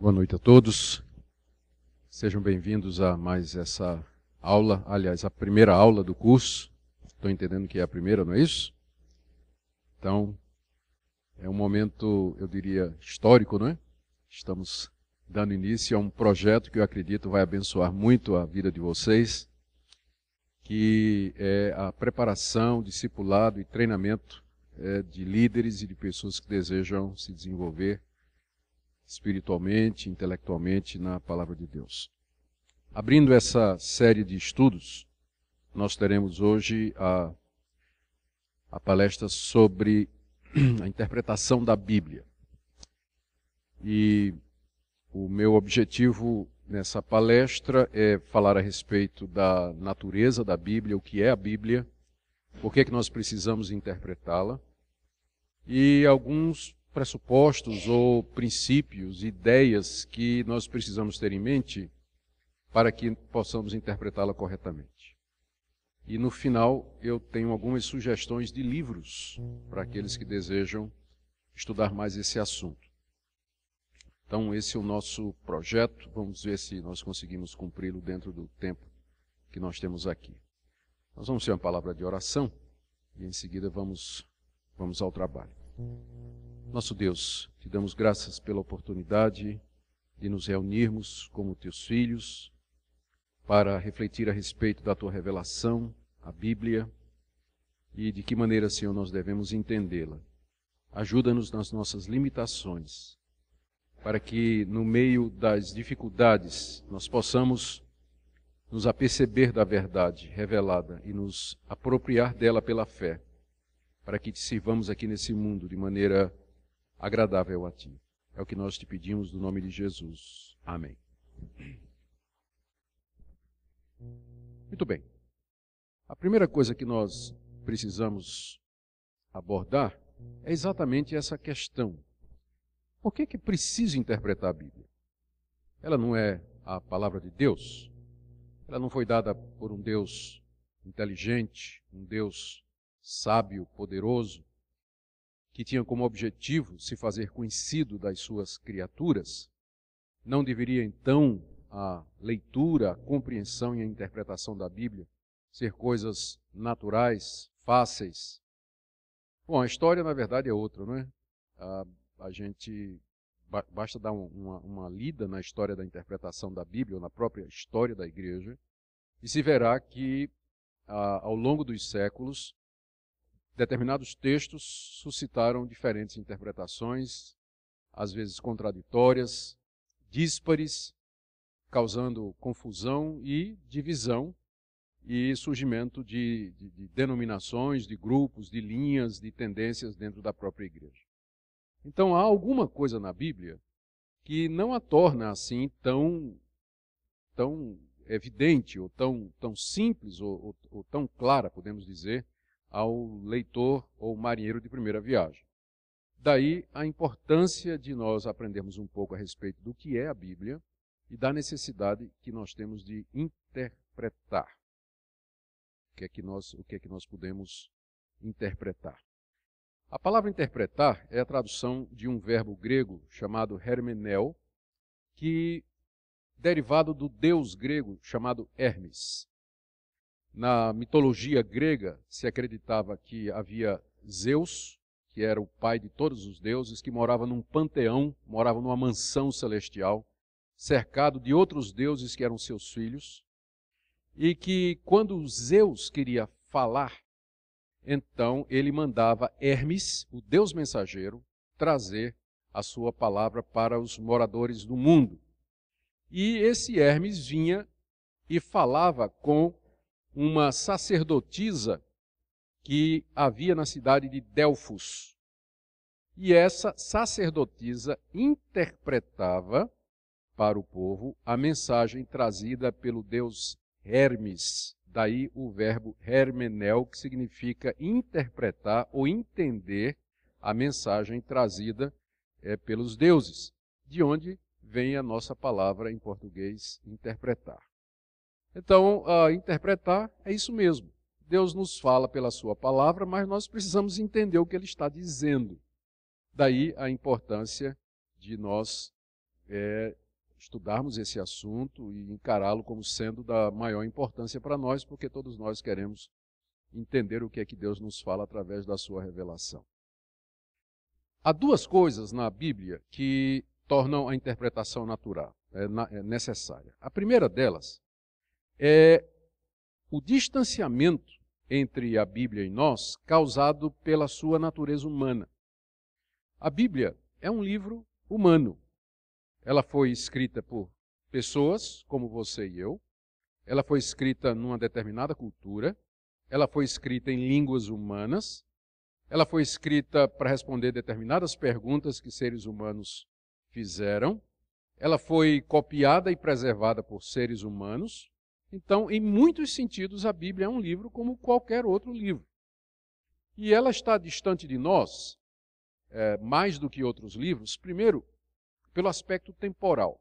Boa noite a todos. Sejam bem-vindos a mais essa aula, aliás, a primeira aula do curso. Estou entendendo que é a primeira, não é isso? Então, é um momento, eu diria, histórico, não é? Estamos dando início a um projeto que eu acredito vai abençoar muito a vida de vocês, que é a preparação, discipulado e treinamento é, de líderes e de pessoas que desejam se desenvolver espiritualmente, intelectualmente na palavra de Deus. Abrindo essa série de estudos, nós teremos hoje a, a palestra sobre a interpretação da Bíblia. E o meu objetivo nessa palestra é falar a respeito da natureza da Bíblia, o que é a Bíblia, por que, é que nós precisamos interpretá-la, e alguns pressupostos ou princípios, ideias que nós precisamos ter em mente para que possamos interpretá-la corretamente. E no final eu tenho algumas sugestões de livros para aqueles que desejam estudar mais esse assunto. Então, esse é o nosso projeto. Vamos ver se nós conseguimos cumpri-lo dentro do tempo que nós temos aqui. Nós vamos ter uma palavra de oração e em seguida vamos, vamos ao trabalho. Nosso Deus, te damos graças pela oportunidade de nos reunirmos como teus filhos para refletir a respeito da tua revelação, a Bíblia, e de que maneira, Senhor, nós devemos entendê-la. Ajuda-nos nas nossas limitações, para que no meio das dificuldades nós possamos nos aperceber da verdade revelada e nos apropriar dela pela fé, para que te sirvamos aqui nesse mundo de maneira agradável a ti. É o que nós te pedimos no nome de Jesus. Amém. Muito bem. A primeira coisa que nós precisamos abordar é exatamente essa questão. Por que que preciso interpretar a Bíblia? Ela não é a palavra de Deus? Ela não foi dada por um Deus inteligente, um Deus sábio, poderoso, que tinha como objetivo se fazer conhecido das suas criaturas, não deveria então a leitura, a compreensão e a interpretação da Bíblia ser coisas naturais, fáceis? Bom, a história na verdade é outra, não é? A, a gente basta dar uma, uma lida na história da interpretação da Bíblia, ou na própria história da igreja, e se verá que ao longo dos séculos determinados textos suscitaram diferentes interpretações, às vezes contraditórias, díspares, causando confusão e divisão e surgimento de, de, de, denominações, de grupos, de linhas, de tendências dentro da própria igreja. Então há alguma coisa na Bíblia que não a torna assim tão, tão evidente ou tão, tão simples ou, ou, ou tão clara, podemos dizer, ao leitor ou marinheiro de primeira viagem. Daí a importância de nós aprendermos um pouco a respeito do que é a Bíblia e da necessidade que nós temos de interpretar. O que é que nós, o que é que nós podemos interpretar? A palavra interpretar é a tradução de um verbo grego chamado hermenel, que derivado do deus grego chamado Hermes. Na mitologia grega se acreditava que havia Zeus, que era o pai de todos os deuses, que morava num panteão, morava numa mansão celestial, cercado de outros deuses que eram seus filhos, e que quando Zeus queria falar, então ele mandava Hermes, o deus mensageiro, trazer a sua palavra para os moradores do mundo. E esse Hermes vinha e falava com uma sacerdotisa que havia na cidade de Delfos. E essa sacerdotisa interpretava para o povo a mensagem trazida pelo deus Hermes. Daí o verbo hermenel, que significa interpretar ou entender a mensagem trazida é, pelos deuses, de onde vem a nossa palavra em português interpretar. Então, uh, interpretar é isso mesmo. Deus nos fala pela Sua palavra, mas nós precisamos entender o que Ele está dizendo. Daí a importância de nós é estudarmos esse assunto e encará-lo como sendo da maior importância para nós, porque todos nós queremos entender o que é que Deus nos fala através da sua revelação. Há duas coisas na Bíblia que tornam a interpretação natural, é, é necessária. A primeira delas é o distanciamento entre a Bíblia e nós causado pela sua natureza humana. A Bíblia é um livro humano. Ela foi escrita por pessoas como você e eu. Ela foi escrita numa determinada cultura. Ela foi escrita em línguas humanas. Ela foi escrita para responder determinadas perguntas que seres humanos fizeram. Ela foi copiada e preservada por seres humanos. Então, em muitos sentidos, a Bíblia é um livro como qualquer outro livro. E ela está distante de nós é, mais do que outros livros, primeiro, pelo aspecto temporal.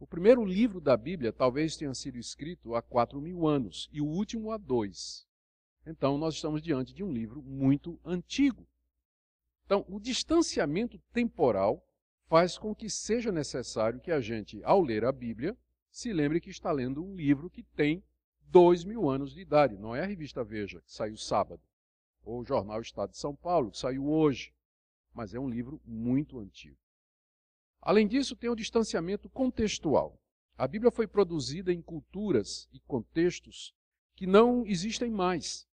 O primeiro livro da Bíblia talvez tenha sido escrito há quatro mil anos e o último há dois. Então, nós estamos diante de um livro muito antigo. Então, o distanciamento temporal faz com que seja necessário que a gente, ao ler a Bíblia, se lembre que está lendo um livro que tem dois mil anos de idade. Não é a revista Veja, que saiu sábado, ou o jornal Estado de São Paulo, que saiu hoje mas é um livro muito antigo. Além disso, tem o distanciamento contextual. A Bíblia foi produzida em culturas e contextos que não existem mais.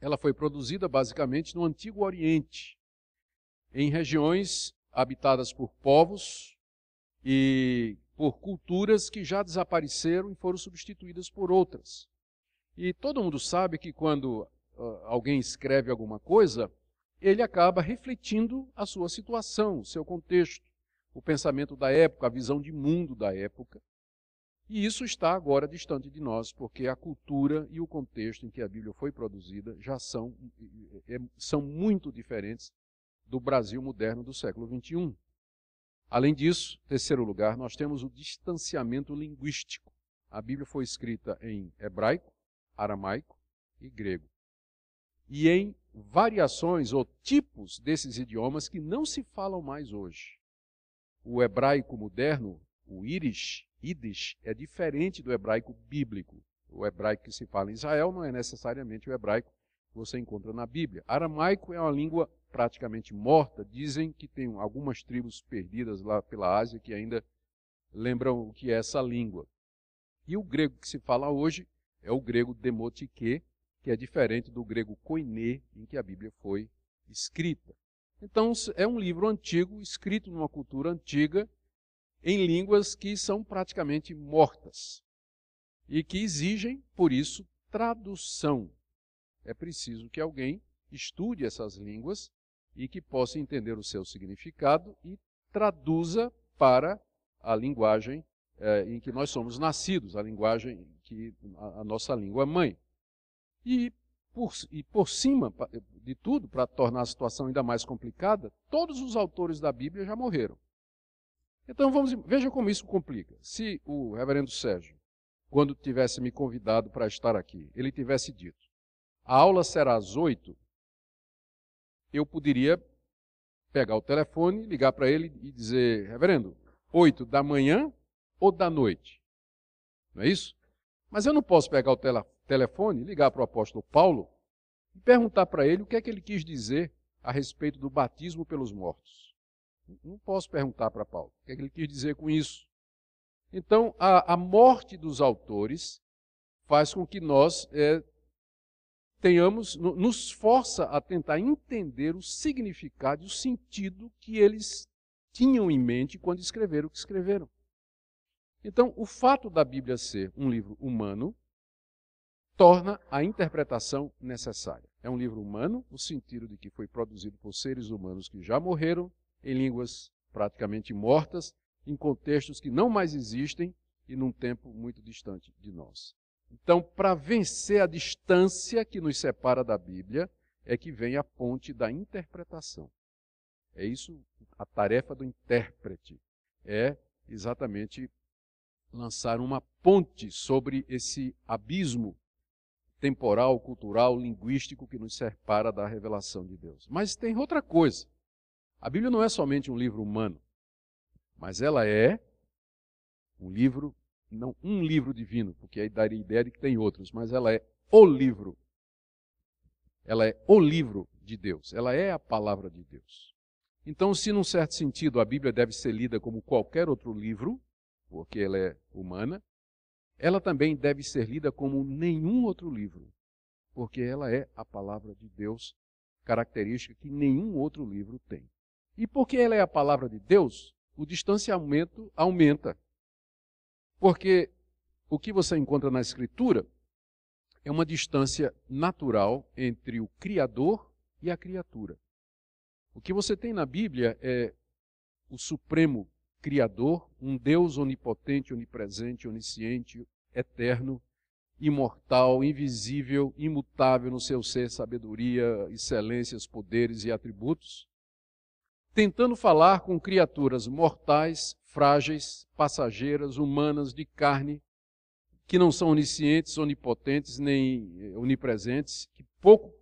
Ela foi produzida basicamente no Antigo Oriente, em regiões habitadas por povos e por culturas que já desapareceram e foram substituídas por outras. E todo mundo sabe que quando uh, alguém escreve alguma coisa, ele acaba refletindo a sua situação, o seu contexto, o pensamento da época, a visão de mundo da época. E isso está agora distante de nós, porque a cultura e o contexto em que a Bíblia foi produzida já são, é, são muito diferentes do Brasil moderno do século XXI. Além disso, terceiro lugar, nós temos o distanciamento linguístico. A Bíblia foi escrita em hebraico, aramaico e grego. E em variações ou tipos desses idiomas que não se falam mais hoje. O hebraico moderno, o Irish, Yiddish, é diferente do hebraico bíblico. O hebraico que se fala em Israel não é necessariamente o hebraico você encontra na Bíblia. Aramaico é uma língua praticamente morta. Dizem que tem algumas tribos perdidas lá pela Ásia que ainda lembram o que é essa língua. E o grego que se fala hoje é o grego demotique, que é diferente do grego koiné, em que a Bíblia foi escrita. Então, é um livro antigo, escrito numa cultura antiga, em línguas que são praticamente mortas e que exigem, por isso, tradução. É preciso que alguém estude essas línguas e que possa entender o seu significado e traduza para a linguagem é, em que nós somos nascidos, a linguagem que a, a nossa língua mãe. E por, e por cima de tudo, para tornar a situação ainda mais complicada, todos os autores da Bíblia já morreram. Então vamos, veja como isso complica. Se o reverendo Sérgio, quando tivesse me convidado para estar aqui, ele tivesse dito: a aula será às oito, eu poderia pegar o telefone, ligar para ele e dizer: reverendo, oito da manhã ou da noite? Não é isso? Mas eu não posso pegar o telefone telefone, ligar para o apóstolo Paulo e perguntar para ele o que é que ele quis dizer a respeito do batismo pelos mortos. Não posso perguntar para Paulo o que é que ele quis dizer com isso. Então, a, a morte dos autores faz com que nós é, tenhamos, nos força a tentar entender o significado e o sentido que eles tinham em mente quando escreveram o que escreveram. Então, o fato da Bíblia ser um livro humano torna a interpretação necessária. É um livro humano, no sentido de que foi produzido por seres humanos que já morreram, em línguas praticamente mortas, em contextos que não mais existem e num tempo muito distante de nós. Então, para vencer a distância que nos separa da Bíblia, é que vem a ponte da interpretação. É isso a tarefa do intérprete. É exatamente lançar uma ponte sobre esse abismo temporal, cultural, linguístico que nos separa da revelação de Deus. Mas tem outra coisa. A Bíblia não é somente um livro humano, mas ela é Um livro, não um livro divino, porque aí daria ideia de que tem outros, mas ela é o livro. Ela é o livro de Deus. Ela é a palavra de Deus. Então, se num certo sentido a Bíblia deve ser lida como qualquer outro livro, porque ela é humana, ela também deve ser lida como nenhum outro livro, porque ela é a palavra de Deus, característica que nenhum outro livro tem. E porque ela é a palavra de Deus, o distanciamento aumenta. Porque o que você encontra na Escritura é uma distância natural entre o Criador e a criatura. O que você tem na Bíblia é o Supremo Criador, um Deus onipotente, onipresente, onisciente, eterno, imortal, invisível, imutável no seu ser, sabedoria, excelências, poderes e atributos, tentando falar com criaturas mortais, frágeis, passageiras, humanas, de carne, que não são oniscientes, onipotentes, nem eh, onipresentes, que pouco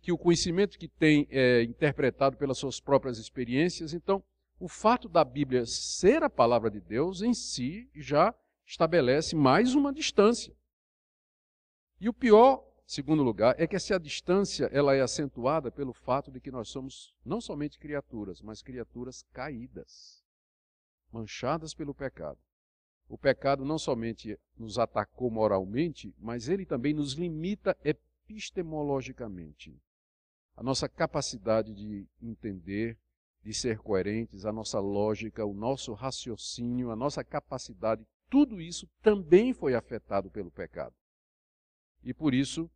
que o conhecimento que tem é interpretado pelas suas próprias experiências. Então, o fato da Bíblia ser a palavra de Deus em si já estabelece mais uma distância. E o pior, segundo lugar, é que essa distância ela é acentuada pelo fato de que nós somos não somente criaturas, mas criaturas caídas, manchadas pelo pecado. O pecado não somente nos atacou moralmente, mas ele também nos limita epistemologicamente. A nossa capacidade de entender, de ser coerentes, a nossa lógica, o nosso raciocínio, a nossa capacidade, tudo isso também foi afetado pelo pecado. E por isso,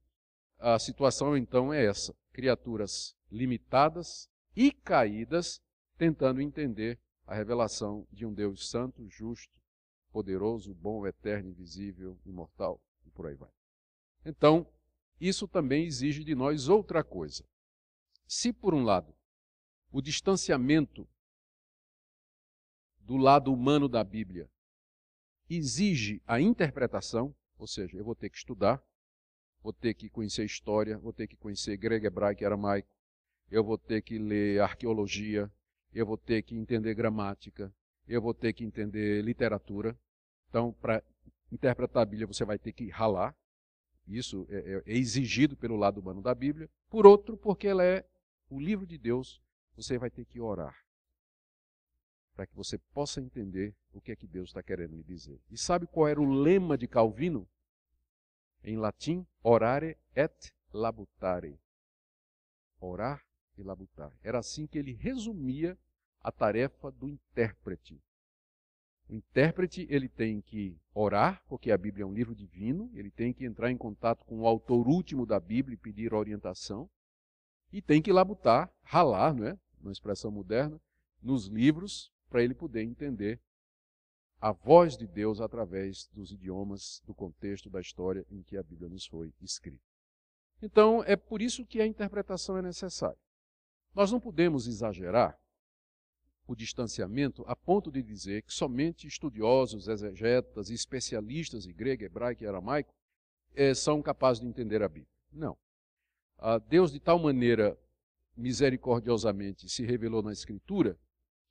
a situação então é essa: criaturas limitadas e caídas, tentando entender a revelação de um Deus santo, justo, poderoso, bom, eterno, invisível, imortal e por aí vai. Então, isso também exige de nós outra coisa. Se, por um lado, o distanciamento do lado humano da Bíblia exige a interpretação, ou seja, eu vou ter que estudar, vou ter que conhecer história, vou ter que conhecer grego, hebraico e aramaico, eu vou ter que ler arqueologia, eu vou ter que entender gramática, eu vou ter que entender literatura. Então, para interpretar a Bíblia, você vai ter que ralar. Isso é, é, é, exigido pelo lado humano da Bíblia. Por outro, porque ela é o livro de Deus, você vai ter que orar. Para que você possa entender o que é que Deus está querendo lhe dizer. E sabe qual era o lema de Calvino? Em latim, orare et labutare. Orar e labutar. Era assim que ele resumia a tarefa do intérprete. O intérprete ele tem que orar, porque a Bíblia é um livro divino, ele tem que entrar em contato com o autor último da Bíblia e pedir orientação, e tem que labutar, ralar, não é? Uma expressão moderna, nos livros para ele poder entender a voz de Deus através dos idiomas, do contexto da história em que a Bíblia nos foi escrita. Então, é por isso que a interpretação é necessária. Nós não podemos exagerar o distanciamento a ponto de dizer que somente estudiosos, exegetas e especialistas em grego, hebraico e aramaico é, são capazes de entender a Bíblia. Não. A Deus de tal maneira misericordiosamente se revelou na Escritura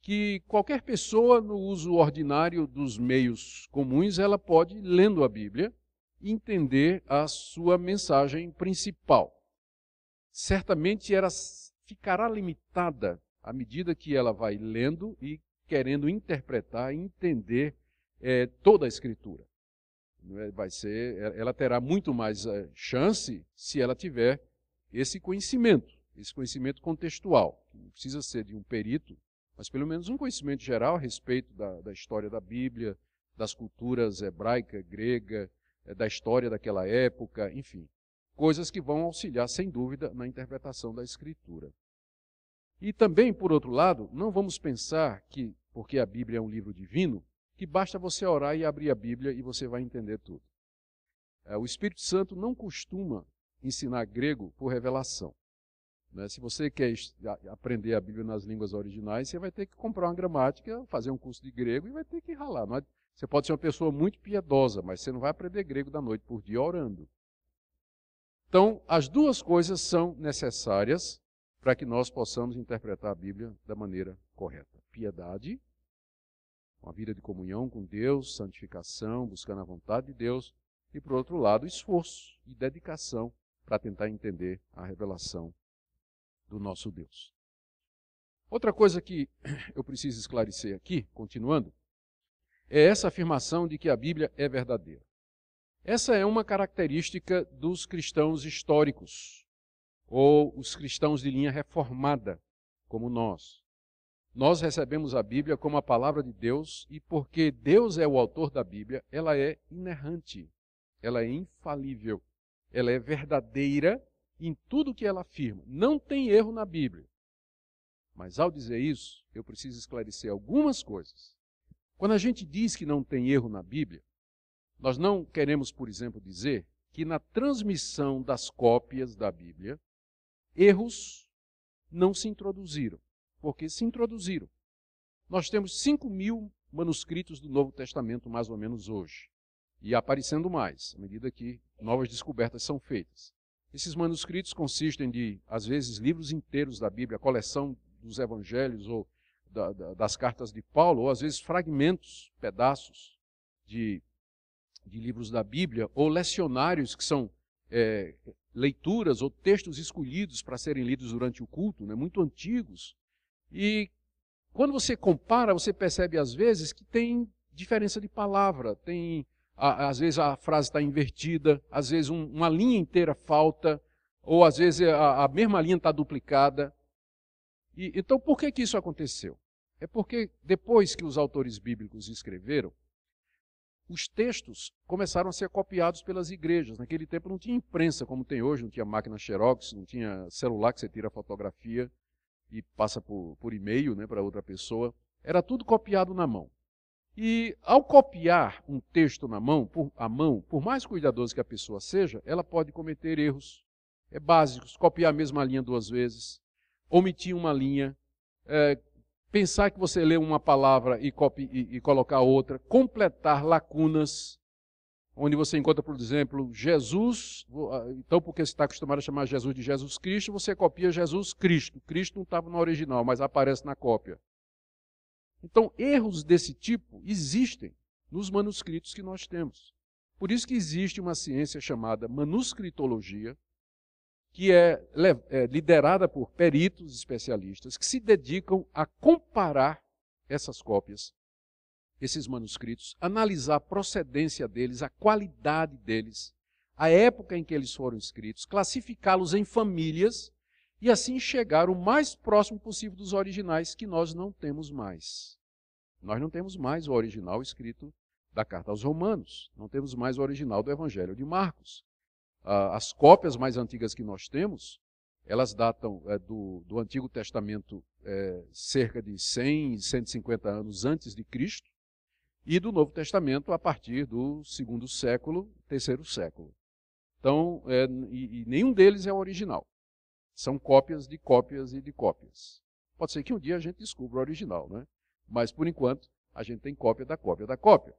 que qualquer pessoa no uso ordinário dos meios comuns, ela pode, lendo a Bíblia, entender a sua mensagem principal. Certamente ela ficará limitada à medida que ela vai lendo e querendo interpretar e entender é, toda a Escritura. É? Vai ser, ela terá muito mais é, chance se ela tiver esse conhecimento, esse conhecimento contextual. Não precisa ser de um perito, mas pelo menos um conhecimento geral a respeito da, da história da Bíblia, das culturas hebraica, grega, da história daquela época, enfim. Coisas que vão auxiliar, sem dúvida, na interpretação da Escritura. E também, por outro lado, não vamos pensar que, porque a Bíblia é um livro divino, que basta você orar e abrir a Bíblia e você vai entender tudo. É, o Espírito Santo não costuma ensinar grego por revelação. Né? Se você quer aprender a Bíblia nas línguas originais, você vai ter que comprar uma gramática, fazer um curso de grego e vai ter que ralar. É... Você pode ser uma pessoa muito piedosa, mas você não vai aprender grego da noite por dia orando. Então, as duas coisas são necessárias para que nós possamos interpretar a Bíblia da maneira correta: piedade, uma vida de comunhão com Deus, santificação, buscando a vontade de Deus, e por outro lado, esforço e dedicação para tentar entender a revelação do nosso Deus. Outra coisa que eu preciso esclarecer aqui, continuando, é essa afirmação de que a Bíblia é verdadeira. Essa é uma característica dos cristãos históricos, ou os cristãos de linha reformada, como nós. Nós recebemos a Bíblia como a palavra de Deus e porque Deus é o autor da Bíblia, ela é inerrante, ela é infalível, ela é verdadeira em tudo que ela afirma. Não tem erro na Bíblia. Mas ao dizer isso, eu preciso esclarecer algumas coisas. Quando a gente diz que não tem erro na Bíblia, nós não queremos, por exemplo, dizer que na transmissão das cópias da Bíblia, erros não se introduziram, porque se introduziram. Nós temos 5 mil manuscritos do Novo Testamento, mais ou menos hoje, e aparecendo mais, à medida que novas descobertas são feitas. Esses manuscritos consistem de, às vezes, livros inteiros da Bíblia, coleção dos evangelhos ou da, da, das cartas de Paulo, ou às vezes fragmentos, pedaços de de livros da Bíblia, ou lecionários, que são é, leituras ou textos escolhidos para serem lidos durante o culto, né, muito antigos. E quando você compara, você percebe às vezes que tem diferença de palavra, tem às vezes a frase está invertida, às vezes um, uma linha inteira falta, ou às vezes a, a mesma linha está duplicada. E, então, por que, que isso aconteceu? É porque depois que os autores bíblicos escreveram, os textos começaram a ser copiados pelas igrejas. Naquele tempo não tinha imprensa como tem hoje, não tinha máquina Xerox, não tinha celular que você tira a fotografia e passa por, por e-mail né, para outra pessoa. Era tudo copiado na mão. E ao copiar um texto na mão, por, a mão, por mais cuidadoso que a pessoa seja, ela pode cometer erros é, básicos, copiar a mesma linha duas vezes, omitir uma linha, é, pensar que você lê uma palavra e, copie, e, e colocar outra, completar lacunas, onde você encontra, por exemplo, Jesus, ah, então porque você está acostumado a chamar Jesus de Jesus Cristo, você copia Jesus Cristo. Cristo não estava no original, mas aparece na cópia. Então, erros desse tipo existem nos manuscritos que nós temos. Por isso que existe uma ciência chamada manuscritologia, que é, é liderada por peritos especialistas que se dedicam a comparar essas cópias, esses manuscritos, analisar a procedência deles, a qualidade deles, a época em que eles foram escritos, classificá-los em famílias e assim chegar o mais próximo possível dos originais que nós não temos mais. Nós não temos mais o original escrito da carta aos Romanos, não temos mais o original do Evangelho de Marcos as cópias mais antigas que nós temos, elas datam é, do, do, Antigo Testamento é, cerca de 100, 150 anos antes de Cristo, e do Novo Testamento a partir do segundo século, terceiro século. Então, é, e, e nenhum deles é o original. São cópias de cópias e de cópias. Pode ser que um dia a gente descubra o original, né? mas por enquanto a gente tem cópia da cópia da cópia.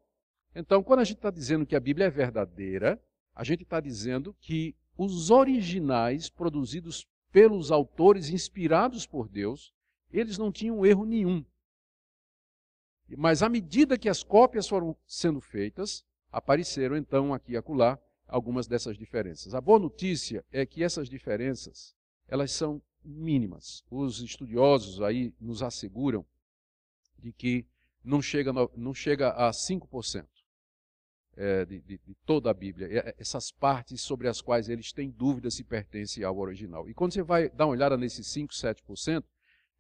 Então, quando a gente está dizendo que a Bíblia é verdadeira, a gente está dizendo que os originais produzidos pelos autores inspirados por Deus, eles não tinham erro nenhum. Mas à medida que as cópias foram sendo feitas, apareceram então aqui e acolá algumas dessas diferenças. A boa notícia é que essas diferenças, elas são mínimas. Os estudiosos aí nos asseguram de que não chega, não chega a 5% é, de, de, de, toda a Bíblia, é, essas partes sobre as quais eles têm dúvida se pertencem ao original. E quando você vai dar uma olhada nesses 5, 7%,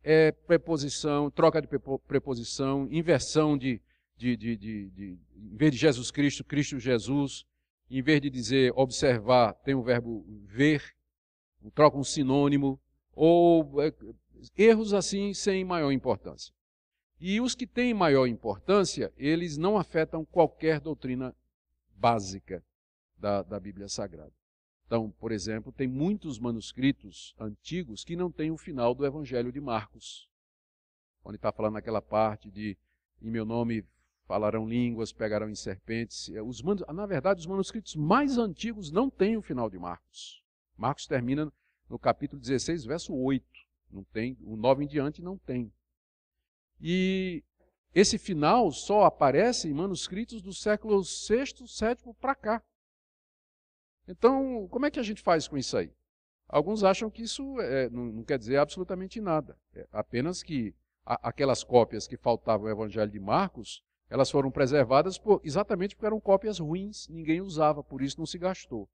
é preposição, troca de preposição, inversão de, de, de, de, em vez de Jesus Cristo, Cristo Jesus, em vez de dizer observar, tem o verbo ver, troca um sinônimo, ou é, erros assim sem maior importância. E os que têm maior importância, eles não afetam qualquer doutrina básica da, da Bíblia Sagrada. Então, por exemplo, tem muitos manuscritos antigos que não têm o final do Evangelho de Marcos, onde está falando aquela parte de em meu nome falarão línguas, pegarão em serpentes. É, os, na verdade, os manuscritos mais antigos não têm o final de Marcos. Marcos termina no capítulo 16, verso 8. Não tem, o 9 em diante não tem. E esse final só aparece em manuscritos do século VI, VII para cá. Então, como é que a gente faz com isso aí? Alguns acham que isso é, não, não, quer dizer absolutamente nada. É apenas que a, aquelas cópias que faltavam no Evangelho de Marcos, elas foram preservadas por, exatamente porque eram cópias ruins, ninguém usava, por isso não se gastou.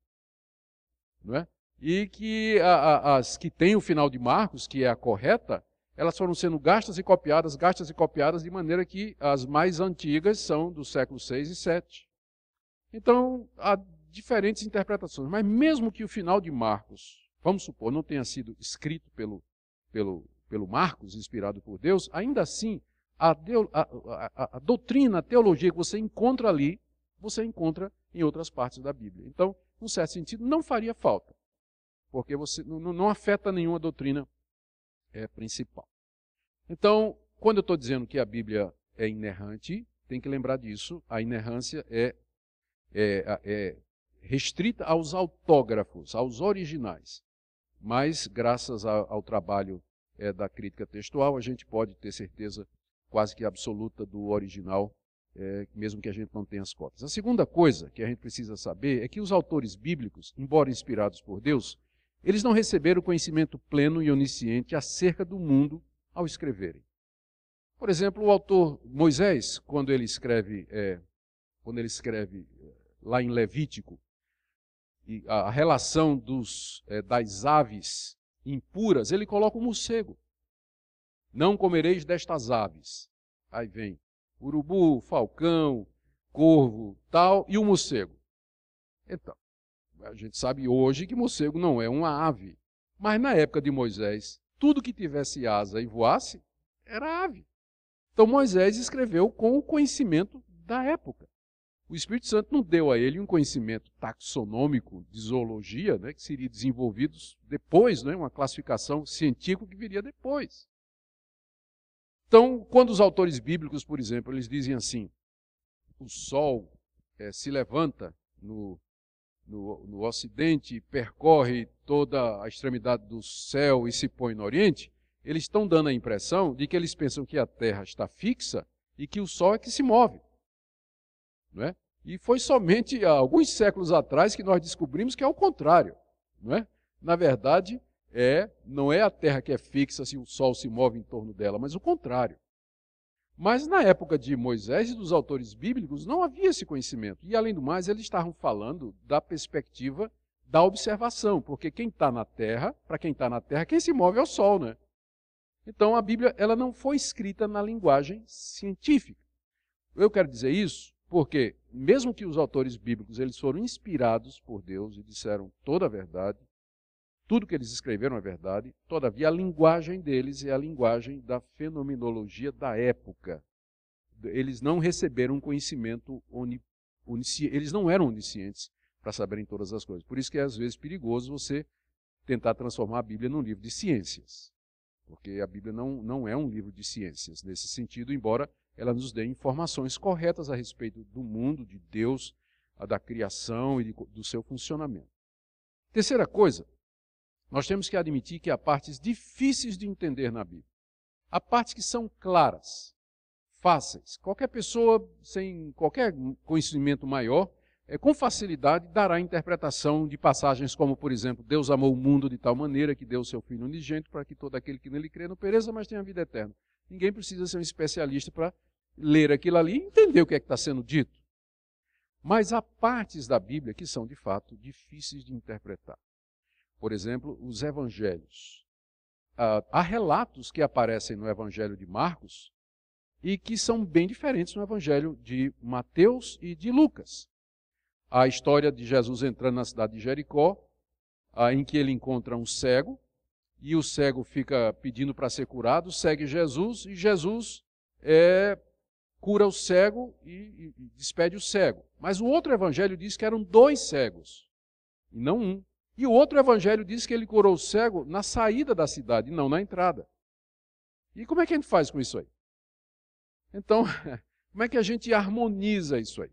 Não é? E que a, a, as que têm o final de Marcos, que é a correta, elas foram sendo gastas e copiadas, gastas e copiadas, de maneira que as mais antigas são do século 6 e 7. Então, há diferentes interpretações. Mas mesmo que o final de Marcos, vamos supor, não tenha sido escrito pelo, pelo, pelo Marcos, inspirado por Deus, ainda assim, a, a, a, a doutrina, a teologia que você encontra ali, você encontra em outras partes da Bíblia. Então, num certo sentido, não faria falta, porque você não, não afeta nenhuma doutrina é, principal. Então, quando eu estou dizendo que a Bíblia é inerrante, tem que lembrar disso. A inerrância é, é, é restrita aos autógrafos, aos originais. Mas, graças ao, ao trabalho é, da crítica textual, a gente pode ter certeza quase que absoluta do original, é, mesmo que a gente não tenha as cópias. A segunda coisa que a gente precisa saber é que os autores bíblicos, embora inspirados por Deus, eles não receberam conhecimento pleno e onisciente acerca do mundo ao escreverem. Por exemplo, o autor Moisés, quando ele escreve, é, quando ele escreve é, lá em Levítico, a relação dos, é, das aves impuras, ele coloca o morcego. Não comereis destas aves. Aí vem urubu, falcão, corvo, tal, e o morcego. Então, a gente sabe hoje que morcego não é uma ave. Mas na época de Moisés, tudo que tivesse asa e voasse era ave. Então Moisés escreveu com o conhecimento da época. O Espírito Santo não deu a ele um conhecimento taxonômico de zoologia, né, que seria desenvolvido depois, né, uma classificação científica que viria depois. Então, quando os autores bíblicos, por exemplo, eles dizem assim: o sol é, se levanta no no, no Ocidente, percorre toda a extremidade do céu e se põe no Oriente, eles estão dando a impressão de que eles pensam que a Terra está fixa e que o Sol é que se move. Não é? E foi somente há alguns séculos atrás que nós descobrimos que é o contrário. Não é? Na verdade, é, não é a Terra que é fixa se o Sol se move em torno dela, mas o contrário. Mas na época de Moisés e dos autores bíblicos não havia esse conhecimento. E além do mais, eles estavam falando da perspectiva da observação, porque quem está na terra, para quem está na terra, quem se move é o sol, né? Então a Bíblia ela não foi escrita na linguagem científica. Eu quero dizer isso porque, mesmo que os autores bíblicos eles foram inspirados por Deus e disseram toda a verdade, tudo que eles escreveram é verdade, todavia a linguagem deles é a linguagem da fenomenologia da época. Eles não receberam conhecimento onisciente, eles não eram oniscientes para saberem todas as coisas. Por isso que é às vezes perigoso você tentar transformar a Bíblia num livro de ciências. Porque a Bíblia não, não é um livro de ciências nesse sentido, embora ela nos dê informações corretas a respeito do mundo, de Deus, da criação e do seu funcionamento. Terceira coisa, nós temos que admitir que há partes difíceis de entender na Bíblia. Há partes que são claras, fáceis. Qualquer pessoa sem qualquer conhecimento maior, é, com facilidade, dará interpretação de passagens como, por exemplo, Deus amou o mundo de tal maneira que deu o seu Filho unigênito para que todo aquele que nele crê não pereça, mas tenha vida eterna. Ninguém precisa ser um especialista para ler aquilo ali e entender o que é que está sendo dito. Mas há partes da Bíblia que são, de fato, difíceis de interpretar por exemplo, os evangelhos. Ah, há relatos que aparecem no evangelho de Marcos e que são bem diferentes no evangelho de Mateus e de Lucas. A história de Jesus entrando na cidade de Jericó, ah, em que ele encontra um cego, e o cego fica pedindo para ser curado, segue Jesus, e Jesus é, cura o cego e, e despede o cego. Mas o outro evangelho diz que eram dois cegos, e não um. E o outro evangelho diz que ele curou o cego na saída da cidade, não na entrada. E como é que a gente faz com isso aí? Então, como é que a gente harmoniza isso aí?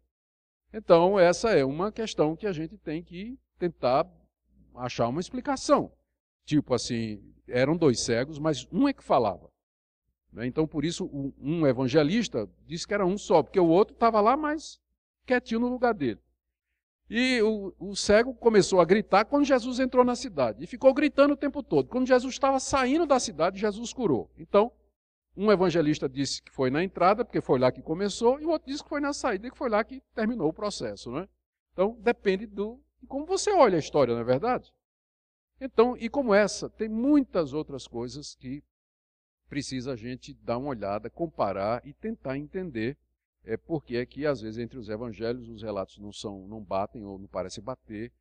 Então, essa é uma questão que a gente tem que tentar achar uma explicação. Tipo assim, eram dois cegos, mas um é que falava. Né? Então, por isso, um evangelista disse que era um só, porque o outro estava lá, mas quietinho no lugar dele. E o, o, cego começou a gritar quando Jesus entrou na cidade. E ficou gritando o tempo todo. Quando Jesus estava saindo da cidade, Jesus curou. Então, um evangelista disse que foi na entrada, porque foi lá que começou, e o outro disse que foi na saída, que foi lá que terminou o processo. Não é? Então, depende do, de como você olha a história, não é verdade? Então, e como essa, tem muitas outras coisas que precisa a gente dar uma olhada, comparar e tentar entender é porque é que às vezes entre os evangelhos os relatos não são, não batem ou não parecem bater,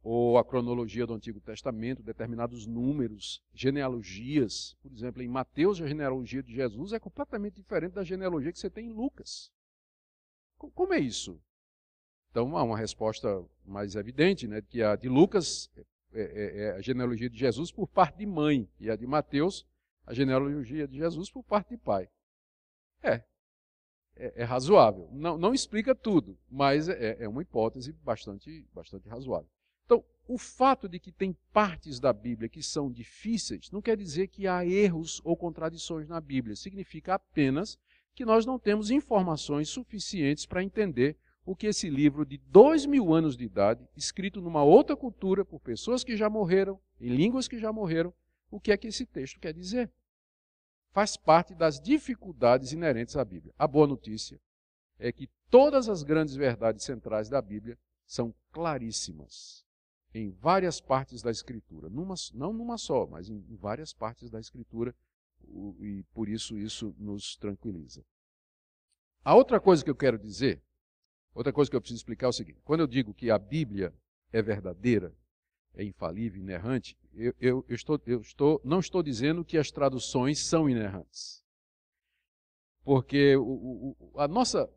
ou a cronologia do Antigo Testamento, determinados números, genealogias, por exemplo, em Mateus a genealogia de Jesus é completamente diferente da genealogia que você tem em Lucas. Como é isso? Então há uma resposta mais evidente, né, que a de Lucas é, é, é a genealogia de Jesus por parte de mãe e a de Mateus a genealogia de Jesus por parte de pai. É, é, é razoável. Não, não, explica tudo, mas é, é uma hipótese bastante, bastante razoável. Então, o fato de que tem partes da Bíblia que são difíceis não quer dizer que há erros ou contradições na Bíblia. Significa apenas que nós não temos informações suficientes para entender o que esse livro de dois mil anos de idade, escrito numa outra cultura, por pessoas que já morreram, em línguas que já morreram, o que é que esse texto quer dizer. Faz parte das dificuldades inerentes à Bíblia. A boa notícia é que todas as grandes verdades centrais da Bíblia são claríssimas em várias partes da Escritura. Numa, não numa só, mas em várias partes da Escritura, e por isso isso nos tranquiliza. A outra coisa que eu quero dizer, outra coisa que eu preciso explicar é o seguinte: quando eu digo que a Bíblia é verdadeira, é infalível, inerrante, eu, eu, eu, estou, eu estou, não estou dizendo que as traduções são inerrantes. Porque o, o, a nossa.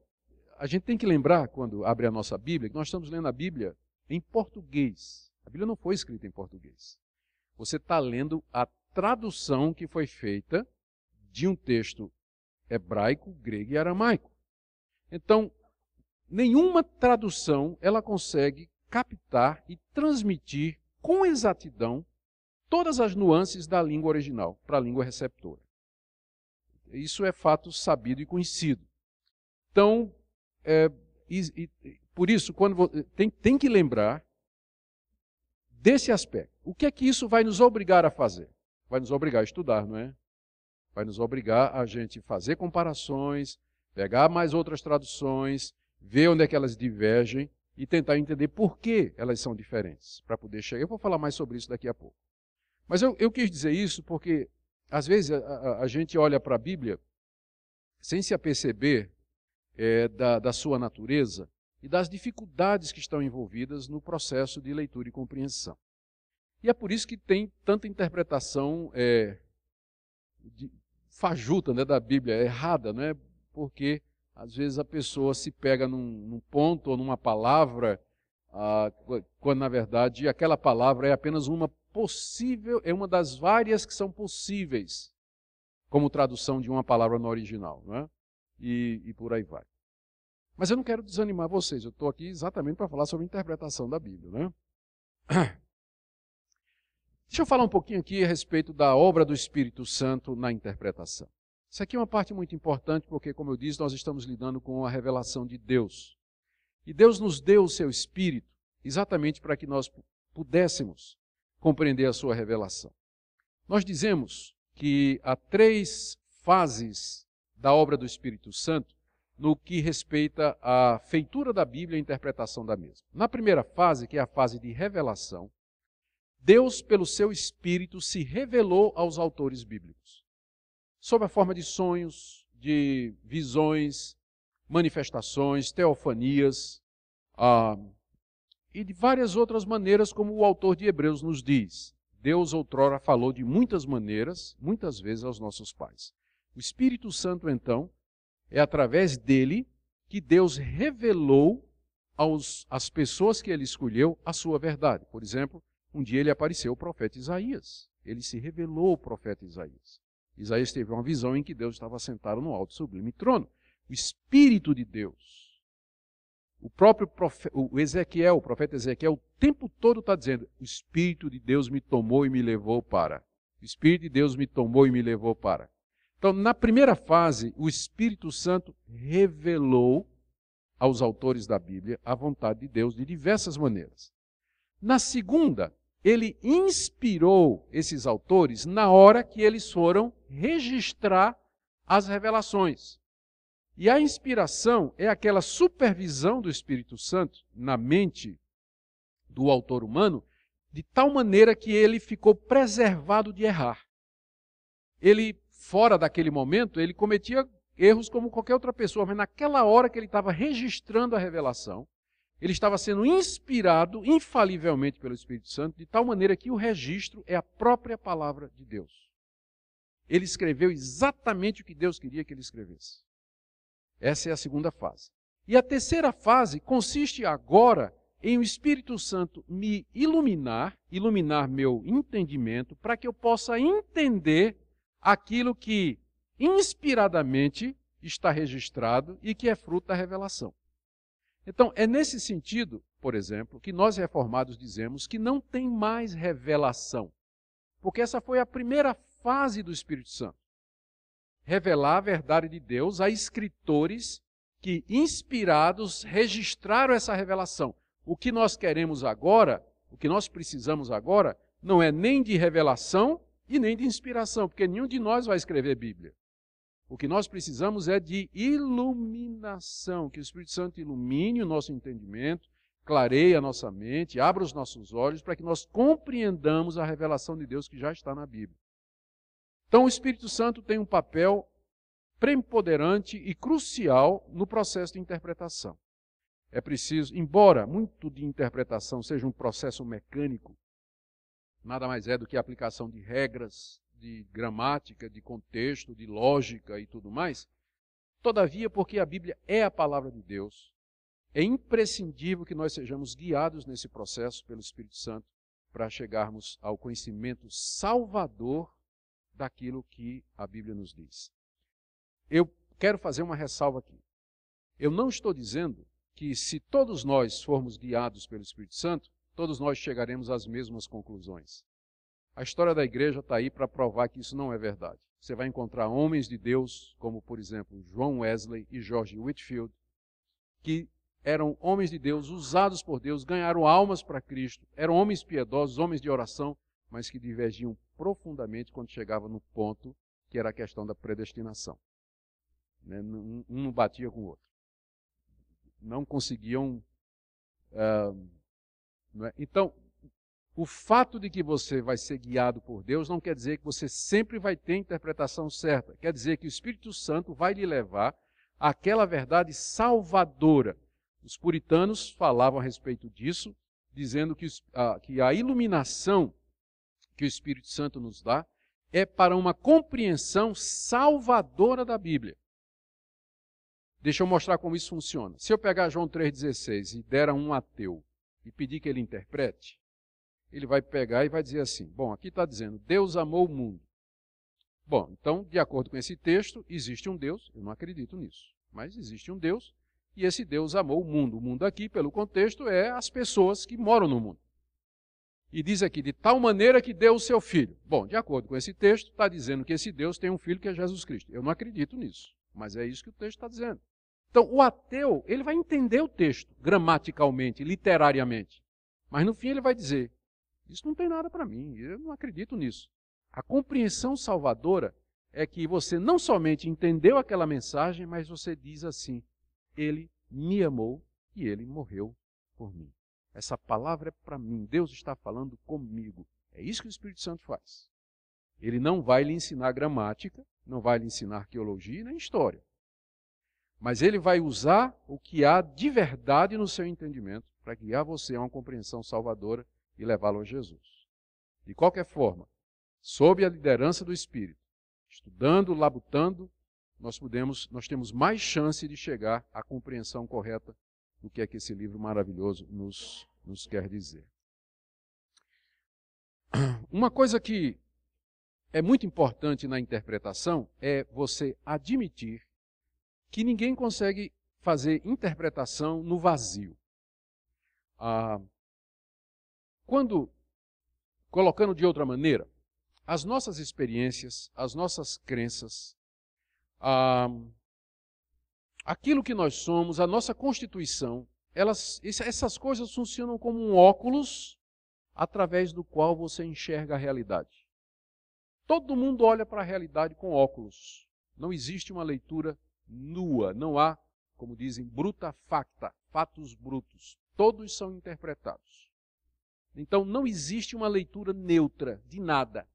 A gente tem que lembrar, quando abre a nossa Bíblia, que nós estamos lendo a Bíblia em português. A Bíblia não foi escrita em português. Você está lendo a tradução que foi feita de um texto hebraico, grego e aramaico. Então, nenhuma tradução ela consegue captar e transmitir com exatidão todas as nuances da língua original para a língua receptora. Isso é fato sabido e conhecido. Então, é, e, e, por isso, quando tem, tem que lembrar desse aspecto. O que é que isso vai nos obrigar a fazer? Vai nos obrigar a estudar, não é? Vai nos obrigar a gente fazer comparações, pegar mais outras traduções, ver onde é que elas divergem e tentar entender por que elas são diferentes, para poder chegar. Eu vou falar mais sobre isso daqui a pouco. Mas eu, eu quis dizer isso porque, às vezes, a, a, a gente olha para a Bíblia sem se aperceber é, da, da sua natureza e das dificuldades que estão envolvidas no processo de leitura e compreensão. E é por isso que tem tanta interpretação é, fajuta né, da Bíblia, errada, né? porque às vezes a pessoa se pega num, num ponto ou numa palavra, ah, quando na verdade aquela palavra é apenas uma possível, é uma das várias que são possíveis como tradução de uma palavra no original, não é? e, e por aí vai. Mas eu não quero desanimar vocês, eu estou aqui exatamente para falar sobre a interpretação da Bíblia. Né? Deixa eu falar um pouquinho aqui a respeito da obra do Espírito Santo na interpretação. Isso aqui é uma parte muito importante porque, como eu disse, nós estamos lidando com a revelação de Deus. E Deus nos deu o seu Espírito exatamente para que nós pudéssemos compreender a sua revelação. Nós dizemos que há três fases da obra do Espírito Santo no que respeita à feitura da Bíblia e a interpretação da mesma. Na primeira fase, que é a fase de revelação, Deus, pelo seu Espírito, se revelou aos autores bíblicos sob a forma de sonhos, de visões, manifestações, teofanias, ah, e de várias outras maneiras, como o autor de Hebreus nos diz. Deus outrora falou de muitas maneiras, muitas vezes aos nossos pais. O Espírito Santo, então, é através dele que Deus revelou aos, às pessoas que ele escolheu a sua verdade. Por exemplo, um dia ele apareceu o profeta Isaías. Ele se revelou ao profeta Isaías. Isaías teve uma visão em que Deus estava sentado no alto sublime trono. O Espírito de Deus. O próprio profe... o Ezequiel, o profeta Ezequiel, o tempo todo está dizendo: O Espírito de Deus me tomou e me levou para. O Espírito de Deus me tomou e me levou para. Então, na primeira fase, o Espírito Santo revelou aos autores da Bíblia a vontade de Deus de diversas maneiras. Na segunda, ele inspirou esses autores na hora que eles foram registrar as revelações. E a inspiração é aquela supervisão do Espírito Santo na mente do autor humano, de tal maneira que ele ficou preservado de errar. Ele, fora daquele momento, ele cometia erros como qualquer outra pessoa, mas naquela hora que ele estava registrando a revelação, ele estava sendo inspirado infalivelmente pelo Espírito Santo, de tal maneira que o registro é a própria palavra de Deus. Ele escreveu exatamente o que Deus queria que ele escrevesse. Essa é a segunda fase. E a terceira fase consiste agora em o Espírito Santo me iluminar, iluminar meu entendimento, para que eu possa entender aquilo que inspiradamente está registrado e que é fruto da revelação. Então, é nesse sentido, por exemplo, que nós reformados dizemos que não tem mais revelação. Porque essa foi a primeira fase do Espírito Santo. Revelar a verdade de Deus a escritores que, inspirados, registraram essa revelação. O que nós queremos agora, o que nós precisamos agora, não é nem de revelação e nem de inspiração, porque nenhum de nós vai escrever Bíblia. O que nós precisamos é de iluminação, que o Espírito Santo ilumine o nosso entendimento, clareie a nossa mente, abra os nossos olhos para que nós compreendamos a revelação de Deus que já está na Bíblia. Então, o Espírito Santo tem um papel preponderante e crucial no processo de interpretação. É preciso, embora muito de interpretação seja um processo mecânico, nada mais é do que a aplicação de regras, de gramática, de contexto, de lógica e tudo mais. Todavia, porque a Bíblia é a palavra de Deus, é imprescindível que nós sejamos guiados nesse processo pelo Espírito Santo para chegarmos ao conhecimento salvador daquilo que a Bíblia nos diz. Eu quero fazer uma ressalva aqui. Eu não estou dizendo que se todos nós formos guiados pelo Espírito Santo, todos nós chegaremos às mesmas conclusões. A história da igreja está aí para provar que isso não é verdade. Você vai encontrar homens de Deus, como por exemplo João Wesley e George Whitfield, que eram homens de Deus, usados por Deus, ganharam almas para Cristo, eram homens piedosos, homens de oração, mas que divergiam profundamente quando chegava no ponto que era a questão da predestinação. Né? Um não batia com o outro. Não conseguiam. Não é? Então, o fato de que você vai ser guiado por Deus não quer dizer que você sempre vai ter a interpretação certa. Quer dizer que o Espírito Santo vai lhe levar àquela verdade salvadora. Os puritanos falavam a respeito disso, dizendo que, a, que a iluminação que o Espírito Santo nos dá é para uma compreensão salvadora da Bíblia. Deixa eu mostrar como isso funciona. Se eu pegar João 3,16 e der a um ateu e pedir que ele interprete, ele vai pegar e vai dizer assim: bom, aqui está dizendo, Deus amou o mundo. Bom, então, de acordo com esse texto, existe um Deus, eu não acredito nisso, mas existe um Deus, e esse Deus amou o mundo. O mundo aqui, pelo contexto, é as pessoas que moram no mundo. E diz aqui, de tal maneira que deu o seu filho. Bom, de acordo com esse texto, está dizendo que esse Deus tem um filho que é Jesus Cristo. Eu não acredito nisso, mas é isso que o texto está dizendo. Então, o ateu, ele vai entender o texto, gramaticalmente, literariamente. Mas no fim ele vai dizer: isso não tem nada para mim, eu não acredito nisso. A compreensão salvadora é que você não somente entendeu aquela mensagem, mas você diz assim: Ele me amou e ele morreu por mim. Essa palavra é para mim, Deus está falando comigo. É isso que o Espírito Santo faz. Ele não vai lhe ensinar gramática, não vai lhe ensinar arqueologia nem história. Mas ele vai usar o que há de verdade no seu entendimento para guiar você a uma compreensão salvadora e levá-lo a Jesus. De qualquer forma, sob a liderança do Espírito, estudando, labutando, nós podemos, nós temos mais chance de chegar à compreensão correta do que é que esse livro maravilhoso nos, nos quer dizer. Uma coisa que é muito importante na interpretação é você admitir que ninguém consegue fazer interpretação no vazio. Ah, quando, colocando de outra maneira, as nossas experiências, as nossas crenças, ah, aquilo que nós somos, a nossa constituição, elas, essas coisas funcionam como um óculos através do qual você enxerga a realidade. Todo mundo olha para a realidade com óculos. Não existe uma leitura nua, não há, como dizem, bruta facta, fatos brutos. Todos são interpretados. Então não existe uma leitura neutra de nada,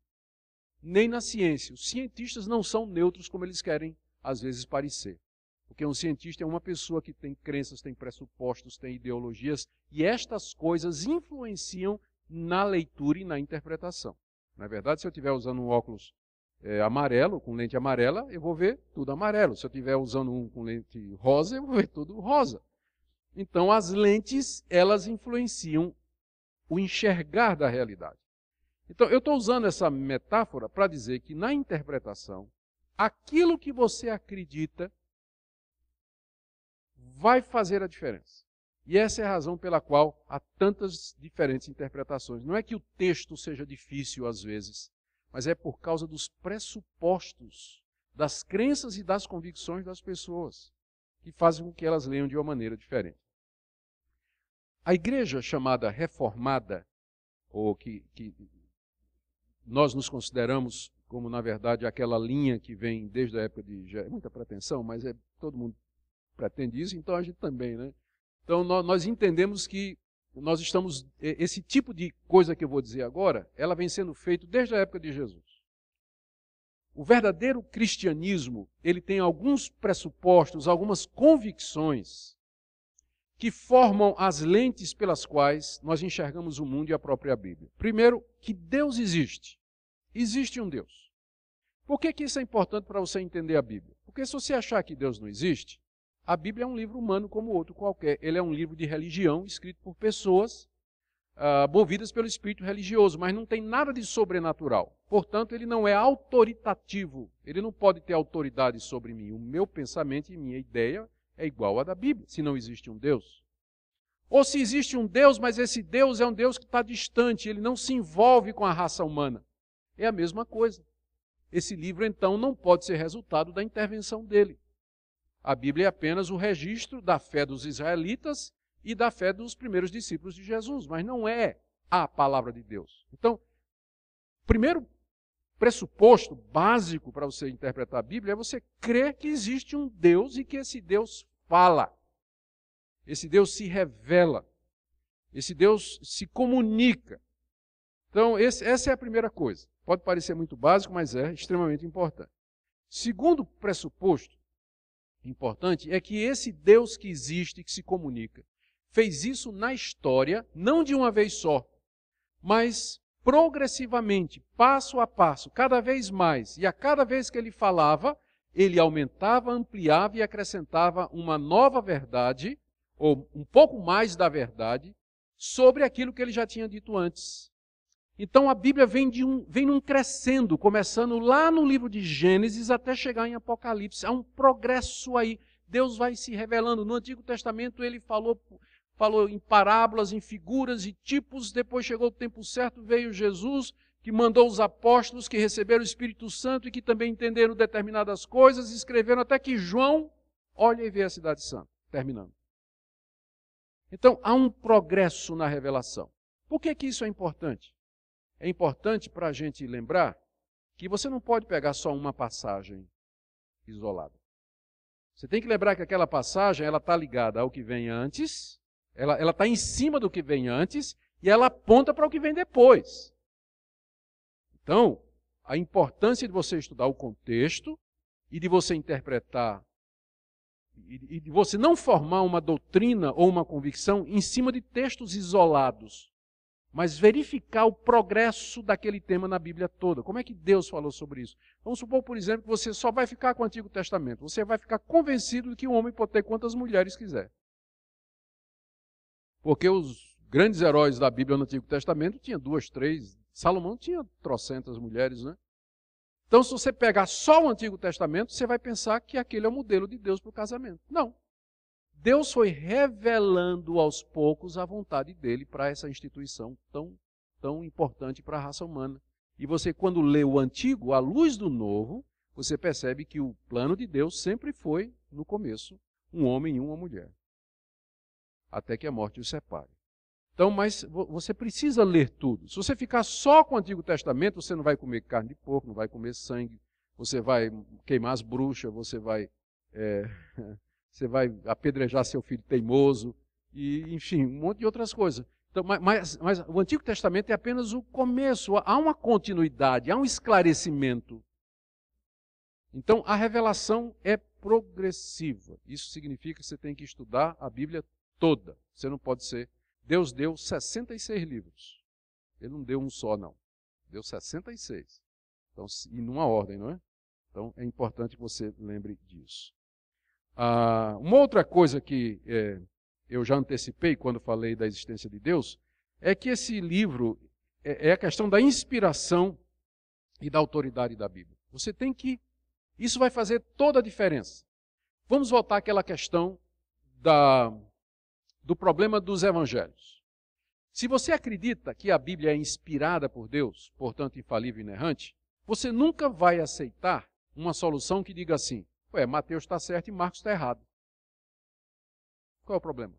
nem na ciência. Os cientistas não são neutros como eles querem às vezes parecer. Porque um cientista é uma pessoa que tem crenças, tem pressupostos, tem ideologias, e estas coisas influenciam na leitura e na interpretação. Na é verdade, se eu estiver usando um óculos é, amarelo, com lente amarela, eu vou ver tudo amarelo. Se eu estiver usando um com lente rosa, eu vou ver tudo rosa. Então, as lentes, elas influenciam o enxergar da realidade. Então, eu estou usando essa metáfora para dizer que na interpretação, aquilo que você acredita vai fazer a diferença. E essa é a razão pela qual há tantas diferentes interpretações. Não é que o texto seja difícil às vezes, mas é por causa dos pressupostos, das crenças e das convicções das pessoas, que fazem com que elas leiam de uma maneira diferente. A igreja chamada reformada, ou que, que nós nos consideramos como, na verdade, aquela linha que vem desde a época de. É muita pretensão, mas é, todo mundo pretende isso, então a gente também, né? Então nós entendemos que nós estamos. Esse tipo de coisa que eu vou dizer agora, ela vem sendo feito desde a época de Jesus. O verdadeiro cristianismo, ele tem alguns pressupostos, algumas convicções que formam as lentes pelas quais nós enxergamos o mundo e a própria Bíblia. Primeiro, que Deus existe. Existe um Deus. Por que, que isso é importante para você entender a Bíblia? Porque se você achar que Deus não existe, a Bíblia é um livro humano como outro qualquer. Ele é um livro de religião escrito por pessoas uh, movidas pelo espírito religioso, mas não tem nada de sobrenatural. Portanto, ele não é autoritativo. Ele não pode ter autoridade sobre mim. O meu pensamento e minha ideia é igual à da Bíblia, se não existe um Deus. Ou se existe um Deus, mas esse Deus é um Deus que está distante, ele não se envolve com a raça humana. É a mesma coisa. Esse livro, então, não pode ser resultado da intervenção dele. A Bíblia é apenas o registro da fé dos israelitas e da fé dos primeiros discípulos de Jesus, mas não é a palavra de Deus. Então, primeiro pressuposto básico para você interpretar a Bíblia é você crer que existe um Deus e que esse Deus fala. Esse Deus se revela. Esse Deus se comunica. Então, esse, essa é a primeira coisa. Pode parecer muito básico, mas é extremamente importante. Segundo pressuposto importante é que esse Deus que existe, que se comunica, fez isso na história, não de uma vez só, mas progressivamente, passo a passo, cada vez mais. E a cada vez que ele falava, ele aumentava, ampliava e acrescentava uma nova verdade, ou um pouco mais da verdade, sobre aquilo que ele já tinha dito antes. Então a Bíblia vem, de um, vem num crescendo, começando lá no livro de Gênesis até chegar em Apocalipse. Há um progresso aí. Deus vai se revelando. No Antigo Testamento ele falou, falou em parábolas, em figuras e tipos. Depois chegou o tempo certo, veio Jesus, que mandou os apóstolos que receberam o Espírito Santo e que também entenderam determinadas coisas, escreveram até que João olha e vê a cidade santa. Terminando. Então há um progresso na revelação. Por que, que isso é importante? é importante para a gente lembrar que você não pode pegar só uma passagem isolada. Você tem que lembrar que aquela passagem ela está ligada ao que vem antes, ela está em cima do que vem antes e ela aponta para o que vem depois. Então, a importância de você estudar o contexto e de você interpretar e de você não formar uma doutrina ou uma convicção em cima de textos isolados mas verificar o progresso daquele tema na Bíblia toda. Como é que Deus falou sobre isso? Vamos supor, por exemplo, que você só vai ficar com o Antigo Testamento. Você vai ficar convencido de que um homem pode ter quantas mulheres quiser. Porque os grandes heróis da Bíblia no Antigo Testamento tinham duas, três. Salomão tinha trocentas mulheres, né? Então, se você pegar só o Antigo Testamento, você vai pensar que aquele é o modelo de Deus para o casamento. Não. Deus foi revelando aos poucos a vontade dele para essa instituição tão, tão importante para a raça humana. E você, quando lê o antigo, à luz do novo, você percebe que o plano de Deus sempre foi, no começo, um homem e uma mulher. Até que a morte os separe. Então, mas você precisa ler tudo. Se você ficar só com o Antigo Testamento, você não vai comer carne de porco, não vai comer sangue, você vai queimar as bruxas, você vai, é, você vai apedrejar seu filho teimoso, e, enfim, um monte de outras coisas. Então, mas, mas o Antigo Testamento é apenas o começo, há uma continuidade, há um esclarecimento. Então, a revelação é progressiva. Isso significa que você tem que estudar a Bíblia toda. Você não pode ser Deus deu 66 livros. Ele não deu um só, não. Deu 66. Então, e numa ordem, não é? Então é importante que você lembre disso. Ah, uma outra coisa que é, eu já antecipei quando falei da existência de Deus é que esse livro é, é a questão da inspiração e da autoridade da Bíblia. Você tem que. Isso vai fazer toda a diferença. Vamos voltar àquela questão da do problema dos evangelhos. Se você acredita que a Bíblia é inspirada por Deus, portanto infalível e inerrante, você nunca vai aceitar uma solução que diga assim: ué, Mateus está certo e Marcos está errado. Qual é o problema?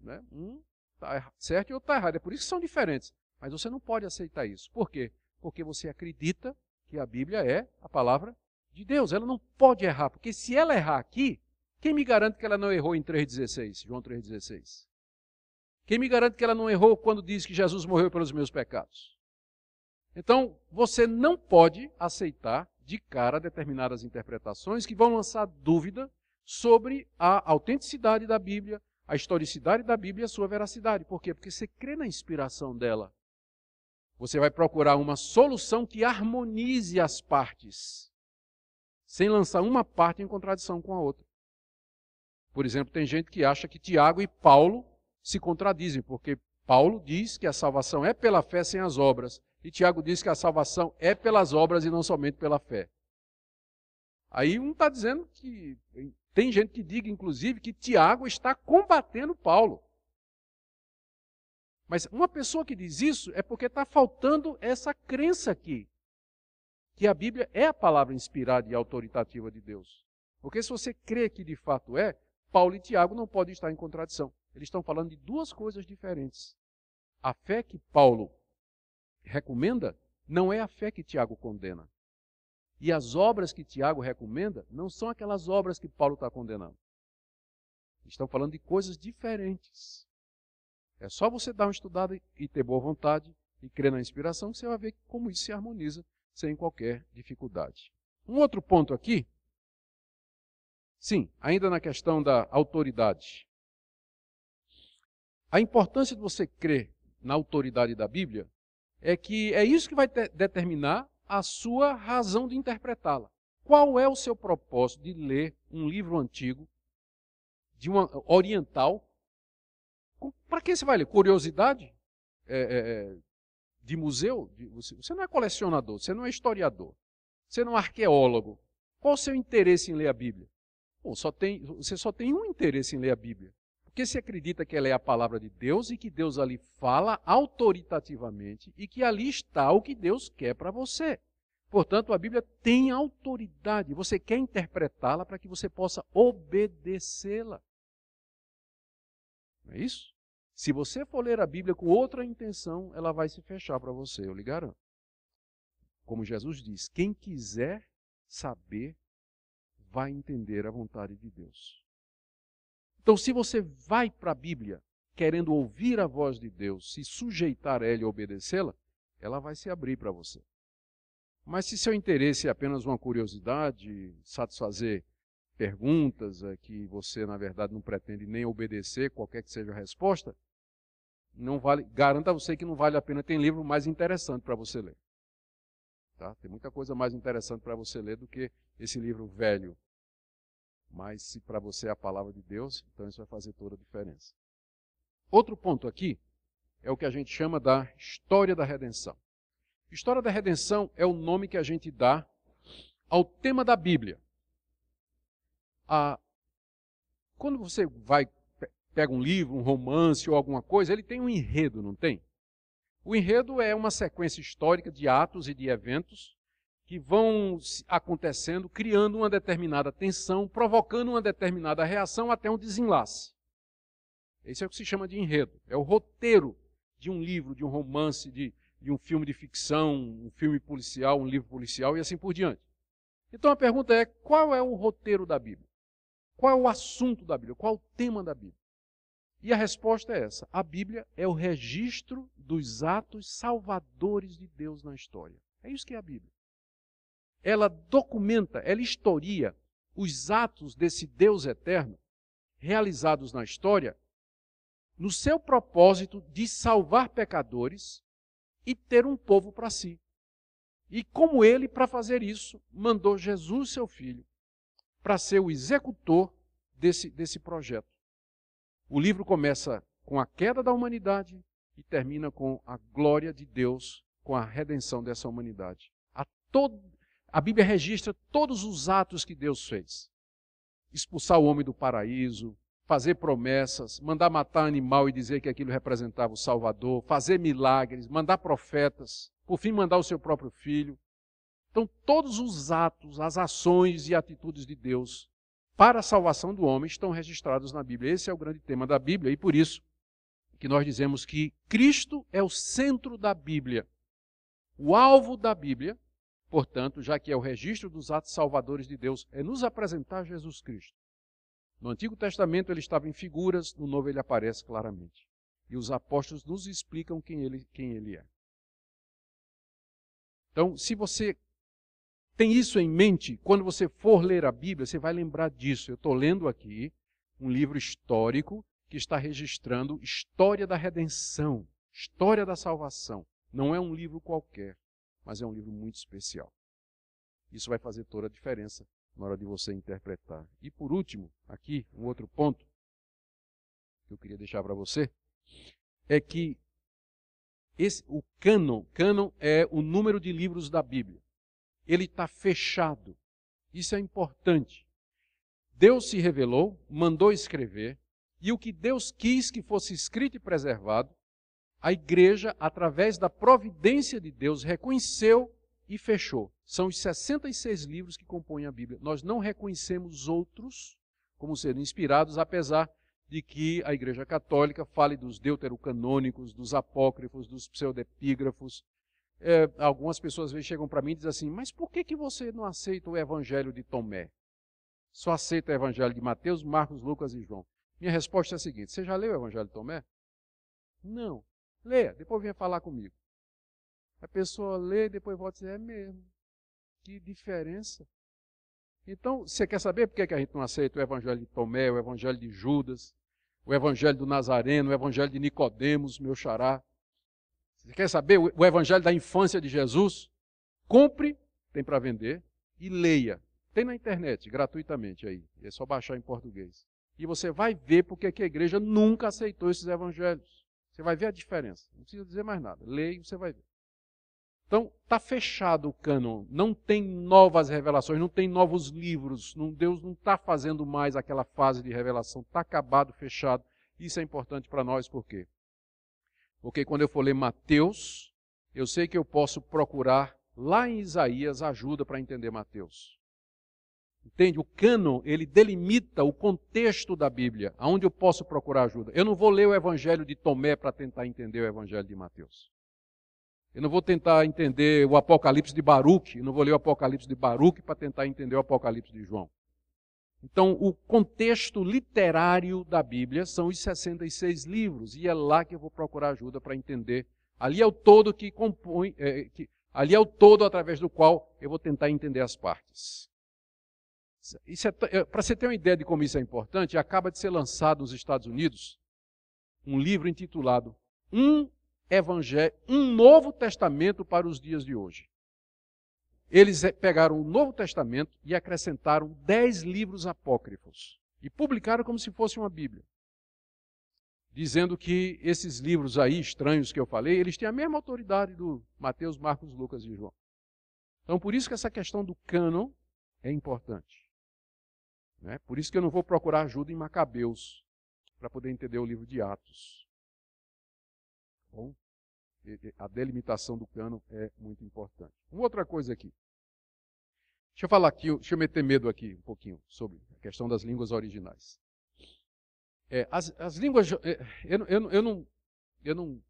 Né? Um está certo e outro está errado. É por isso que são diferentes. Mas você não pode aceitar isso. Por quê? Porque você acredita que a Bíblia é a palavra de Deus. Ela não pode errar, porque se ela errar aqui, quem me garante que ela não errou em 3,16, João 3,16? Quem me garante que ela não errou quando diz que Jesus morreu pelos meus pecados? Então, você não pode aceitar de cara determinadas interpretações que vão lançar dúvida sobre a autenticidade da Bíblia, a historicidade da Bíblia e a sua veracidade. Por quê? Porque você crê na inspiração dela. Você vai procurar uma solução que harmonize as partes, sem lançar uma parte em contradição com a outra. Por exemplo, tem gente que acha que Tiago e Paulo se contradizem, porque Paulo diz que a salvação é pela fé sem as obras, e Tiago diz que a salvação é pelas obras e não somente pela fé. Aí um está dizendo que. Tem gente que diga, inclusive, que Tiago está combatendo Paulo. Mas uma pessoa que diz isso é porque está faltando essa crença aqui. Que a Bíblia é a palavra inspirada e autoritativa de Deus. Porque se você crê que de fato é, Paulo e Tiago não podem estar em contradição. Eles estão falando de duas coisas diferentes. A fé que Paulo recomenda não é a fé que Tiago condena. E as obras que Tiago recomenda não são aquelas obras que Paulo está condenando. Estão falando de coisas diferentes. É só você dar uma estudada e ter boa vontade e crer na inspiração que você vai ver como isso se harmoniza sem qualquer dificuldade. Um outro ponto aqui Sim, ainda na questão da autoridade. A importância de você crer na autoridade da Bíblia é que é isso que vai determinar a sua razão de interpretá-la. Qual é o seu propósito de ler um livro antigo, de uma oriental? Para que você vai ler? Curiosidade? É, é, é de museu? Você não é colecionador, você não é historiador, você não é arqueólogo. Qual o seu interesse em ler a Bíblia? Bom, só tem, você só tem um interesse em ler a Bíblia. Porque você acredita que ela é a palavra de Deus e que Deus ali fala autoritativamente e que ali está o que Deus quer para você. Portanto, a Bíblia tem autoridade. Você quer interpretá-la para que você possa obedecê-la. Não é isso? Se você for ler a Bíblia com outra intenção, ela vai se fechar para você, eu lhe garanto. Como Jesus diz: quem quiser saber vai entender a vontade de Deus. Então, se você vai para a Bíblia querendo ouvir a voz de Deus, se sujeitar a ela e obedecê-la, ela vai se abrir para você. Mas se seu interesse é apenas uma curiosidade, satisfazer perguntas é, que você, na verdade, não pretende nem obedecer, qualquer que seja a resposta, não vale, garanta a você que não vale a pena. Tem livro mais interessante para você ler. Tá? Tem muita coisa mais interessante para você ler do que esse livro velho. Mas se para você é a palavra de Deus, então isso vai fazer toda a diferença. Outro ponto aqui é o que a gente chama da história da redenção. História da redenção é o nome que a gente dá ao tema da Bíblia. quando você vai pega um livro, um romance ou alguma coisa, ele tem um enredo, não tem? O enredo é uma sequência histórica de atos e de eventos que vão acontecendo, criando uma determinada tensão, provocando uma determinada reação até um desenlace. Esse é o que se chama de enredo. É o roteiro de um livro, de um romance, de, de um filme de ficção, um filme policial, um livro policial e assim por diante. Então a pergunta é: qual é o roteiro da Bíblia? Qual é o assunto da Bíblia? Qual é o tema da Bíblia? E a resposta é essa: a Bíblia é o registro dos atos salvadores de Deus na história. É isso que é a Bíblia. Ela documenta, ela historia os atos desse Deus eterno realizados na história no seu propósito de salvar pecadores e ter um povo para si. E como ele, para fazer isso, mandou Jesus, seu filho, para ser o executor desse, desse projeto. O livro começa com a queda da humanidade e termina com a glória de Deus, com a redenção dessa humanidade. A, todo, a Bíblia registra todos os atos que Deus fez: expulsar o homem do paraíso, fazer promessas, mandar matar animal e dizer que aquilo representava o Salvador, fazer milagres, mandar profetas, por fim mandar o seu próprio filho. Então, todos os atos, as ações e atitudes de Deus para a salvação do homem estão registrados na Bíblia. Esse é o grande tema da Bíblia e por isso que nós dizemos que Cristo é o centro da Bíblia. O alvo da Bíblia, portanto, já que é o registro dos atos salvadores de Deus, é nos apresentar Jesus Cristo. No Antigo Testamento ele estava em figuras, no Novo ele aparece claramente. E os apóstolos nos explicam quem ele, quem ele é. Então, se você tem isso em mente, quando você for ler a Bíblia, você vai lembrar disso. Eu estou lendo aqui um livro histórico que está registrando história da redenção, história da salvação. Não é um livro qualquer, mas é um livro muito especial. Isso vai fazer toda a diferença na hora de você interpretar. E por último, aqui, um outro ponto que eu queria deixar para você, é que esse, o cânon, cânon é o número de livros da Bíblia. Ele está fechado. Isso é importante. Deus se revelou, mandou escrever, e o que Deus quis que fosse escrito e preservado, a igreja, através da providência de Deus, reconheceu e fechou. São os 66 livros que compõem a Bíblia. Nós não reconhecemos outros como sendo inspirados, apesar de que a Igreja Católica fale dos deuterocanônicos, dos apócrifos, dos pseudepígrafos. É, algumas pessoas às vezes chegam para mim e dizem assim: Mas por que, que você não aceita o Evangelho de Tomé? Só aceita o Evangelho de Mateus, Marcos, Lucas e João. Minha resposta é a seguinte: Você já leu o Evangelho de Tomé? Não. Leia, depois venha falar comigo. A pessoa lê e depois volta e diz, é mesmo. Que diferença. Então, você quer saber por que a gente não aceita o evangelho de Tomé, o evangelho de Judas, o evangelho do Nazareno, o evangelho de Nicodemos, meu xará? Você quer saber o evangelho da infância de Jesus? Compre, tem para vender, e leia. Tem na internet, gratuitamente aí. É só baixar em português. E você vai ver porque a igreja nunca aceitou esses evangelhos. Você vai ver a diferença. Não precisa dizer mais nada. Leia e você vai ver. Então, está fechado o cânon, não tem novas revelações, não tem novos livros, Deus não está fazendo mais aquela fase de revelação, está acabado, fechado. Isso é importante para nós, por quê? Porque quando eu for ler Mateus, eu sei que eu posso procurar lá em Isaías ajuda para entender Mateus. Entende? O cânon, ele delimita o contexto da Bíblia, aonde eu posso procurar ajuda. Eu não vou ler o Evangelho de Tomé para tentar entender o Evangelho de Mateus. Eu não vou tentar entender o Apocalipse de Baruch, eu não vou ler o Apocalipse de Baruch para tentar entender o Apocalipse de João. Então, o contexto literário da Bíblia são os 66 livros, e é lá que eu vou procurar ajuda para entender. Ali é o todo que compõe, é, que, ali é o todo através do qual eu vou tentar entender as partes. É, é, para você ter uma ideia de como isso é importante, acaba de ser lançado nos Estados Unidos um livro intitulado Um evangelho, um Novo Testamento para os dias de hoje. Eles pegaram o Novo Testamento e acrescentaram dez livros apócrifos e publicaram como se fosse uma Bíblia. Dizendo que esses livros aí, estranhos que eu falei, eles têm a mesma autoridade do Mateus, Marcos, Lucas e João. Então, por isso que essa questão do cânon é importante. Né? Por isso que eu não vou procurar ajuda em Macabeus para poder entender o livro de Atos. Bom, a delimitação do cano é muito importante. Uma outra coisa aqui. Deixa eu falar aqui, deixa eu meter medo aqui um pouquinho sobre a questão das línguas originais. É, as, as, línguas. É, eu, eu, eu não eu não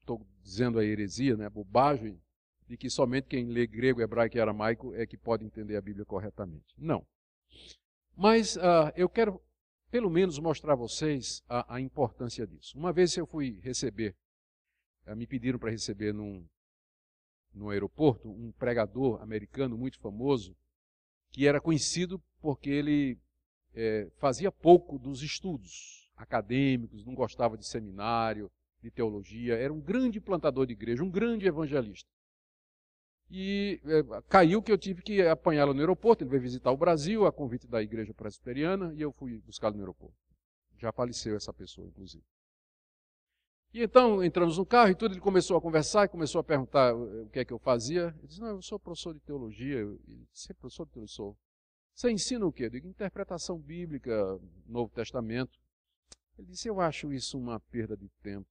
estou dizendo a heresia, né, a bobagem, de que somente quem lê grego, hebraico e aramaico é que pode entender a Bíblia corretamente. Não. Mas uh, eu quero, pelo menos, mostrar a vocês a, a importância disso. Uma vez eu fui receber, me pediram para receber num, no aeroporto um pregador americano muito famoso, que era conhecido porque ele é, fazia pouco dos estudos acadêmicos, não gostava de seminário, de teologia, era um grande plantador de igreja, um grande evangelista. E é, caiu que eu tive que apanhá-lo no aeroporto. Ele veio visitar o Brasil, a convite da igreja presbiteriana, e eu fui buscá-lo no aeroporto. Já faleceu essa pessoa, inclusive. E então entramos no carro e tudo, ele começou a conversar e começou a perguntar o que é que eu fazia. Ele disse: Não, eu sou professor de teologia. Eu disse: professor de teologia? Sou. Você ensina o quê? Eu digo: interpretação bíblica, Novo Testamento. Ele disse: Eu acho isso uma perda de tempo.